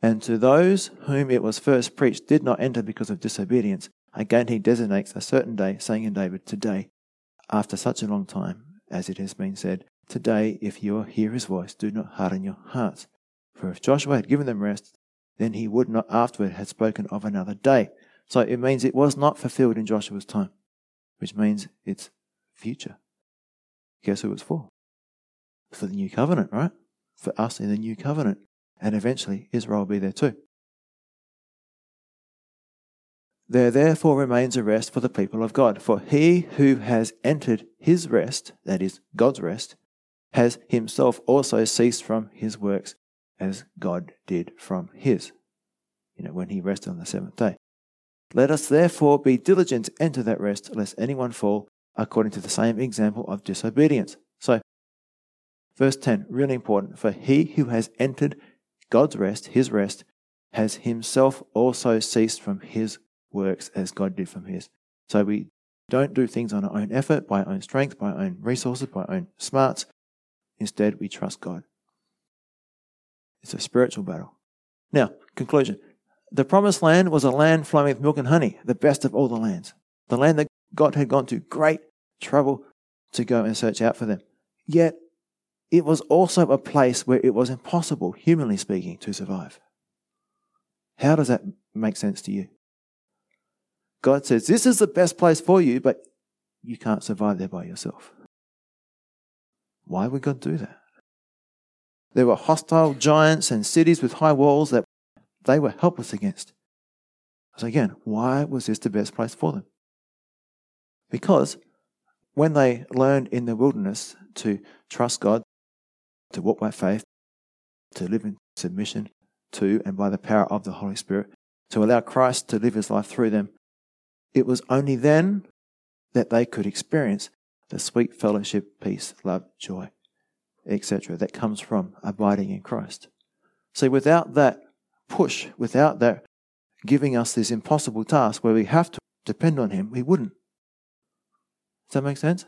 Speaker 1: And to those whom it was first preached did not enter because of disobedience. Again, he designates a certain day, saying in David, Today, after such a long time, as it has been said, Today, if you hear his voice, do not harden your hearts. For if Joshua had given them rest, then he would not afterward have spoken of another day. So it means it was not fulfilled in Joshua's time, which means it's future. Guess who it's for? For the new covenant, right? For us in the new covenant. And eventually Israel will be there too. There therefore remains a rest for the people of God. For he who has entered his rest, that is, God's rest, has himself also ceased from his works as God did from his. You know, when he rested on the seventh day. Let us therefore be diligent to enter that rest, lest anyone fall according to the same example of disobedience. So, verse 10, really important. For he who has entered God's rest, his rest, has himself also ceased from his works as God did from his. So we don't do things on our own effort, by our own strength, by our own resources, by our own smarts. Instead, we trust God. It's a spiritual battle. Now, conclusion. the promised land was a land flowing with milk and honey, the best of all the lands. The land that God had gone to great trouble to go and search out for them. Yet, it was also a place where it was impossible, humanly speaking, to survive. How does that make sense to you? God says, This is the best place for you, but you can't survive there by yourself. Why would God do that? There were hostile giants and cities with high walls that they were helpless against. So, again, why was this the best place for them? Because when they learned in the wilderness to trust God, to walk by faith, to live in submission to and by the power of the Holy Spirit, to allow Christ to live his life through them, it was only then that they could experience the sweet fellowship, peace, love, joy, etc., that comes from abiding in Christ. See, without that push, without that giving us this impossible task where we have to depend on Him, we wouldn't. Does that make sense?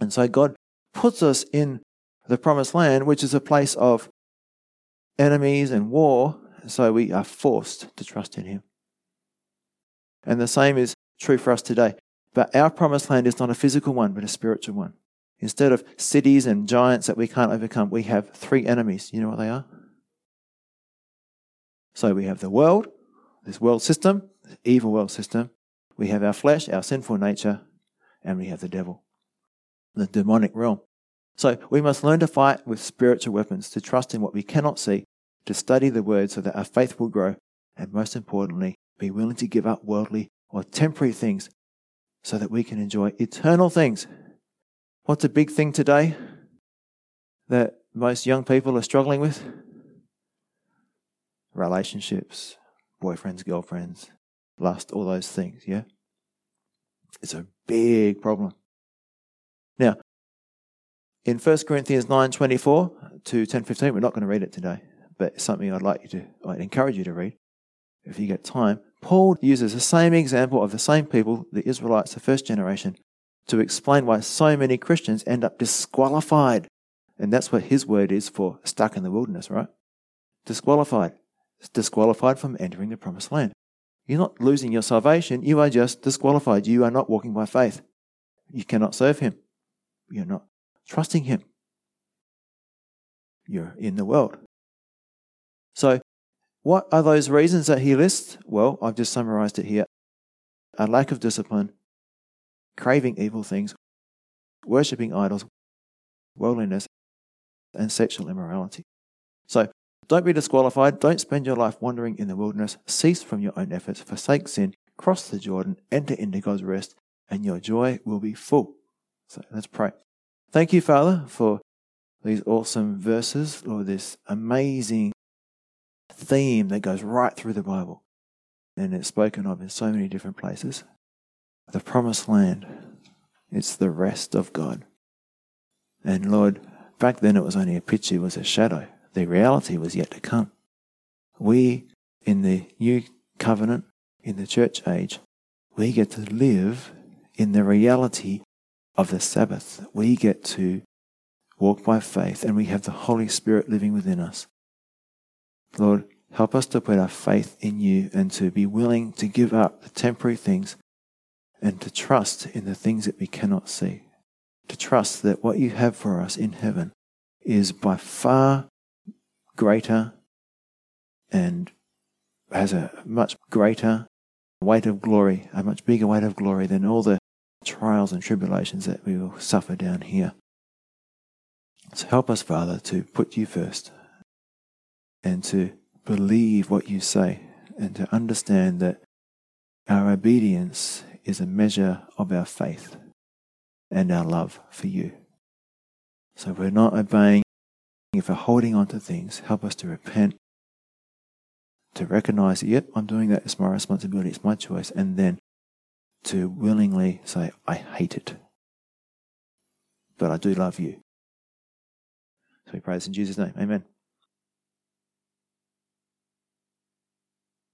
Speaker 1: And so God puts us in the promised land, which is a place of enemies and war, so we are forced to trust in Him. And the same is true for us today. But our promised land is not a physical one, but a spiritual one. Instead of cities and giants that we can't overcome, we have three enemies. You know what they are? So we have the world, this world system, this evil world system. We have our flesh, our sinful nature, and we have the devil, the demonic realm. So we must learn to fight with spiritual weapons, to trust in what we cannot see, to study the word so that our faith will grow, and most importantly, be willing to give up worldly or temporary things so that we can enjoy eternal things. What's a big thing today that most young people are struggling with? Relationships, boyfriends, girlfriends, lust, all those things, yeah? It's a big problem. Now, in 1 Corinthians 9:24 to 10:15, we're not going to read it today, but something I'd like you to I'd encourage you to read if you get time. Paul uses the same example of the same people, the Israelites, the first generation, to explain why so many Christians end up disqualified. And that's what his word is for stuck in the wilderness, right? Disqualified. Disqualified from entering the promised land. You're not losing your salvation, you are just disqualified. You are not walking by faith. You cannot serve him. You're not trusting him. You're in the world. So what are those reasons that he lists? Well, I've just summarized it here a lack of discipline, craving evil things, worshipping idols, worldliness, and sexual immorality. So, don't be disqualified. Don't spend your life wandering in the wilderness. Cease from your own efforts. Forsake sin. Cross the Jordan. Enter into God's rest, and your joy will be full. So, let's pray. Thank you, Father, for these awesome verses, Lord, this amazing theme that goes right through the Bible. And it's spoken of in so many different places. The promised land, it's the rest of God. And Lord, back then it was only a picture, it was a shadow. The reality was yet to come. We, in the new covenant, in the church age, we get to live in the reality of the Sabbath. We get to walk by faith and we have the Holy Spirit living within us. Lord, help us to put our faith in you and to be willing to give up the temporary things and to trust in the things that we cannot see. To trust that what you have for us in heaven is by far greater and has a much greater weight of glory, a much bigger weight of glory than all the trials and tribulations that we will suffer down here. So help us, Father, to put you first and to believe what you say and to understand that our obedience is a measure of our faith and our love for you. So we're not obeying, if we're holding on to things, help us to repent, to recognize that, yep, I'm doing that, it's my responsibility, it's my choice, and then to willingly say, I hate it. But I do love you. So we pray this in Jesus' name. Amen.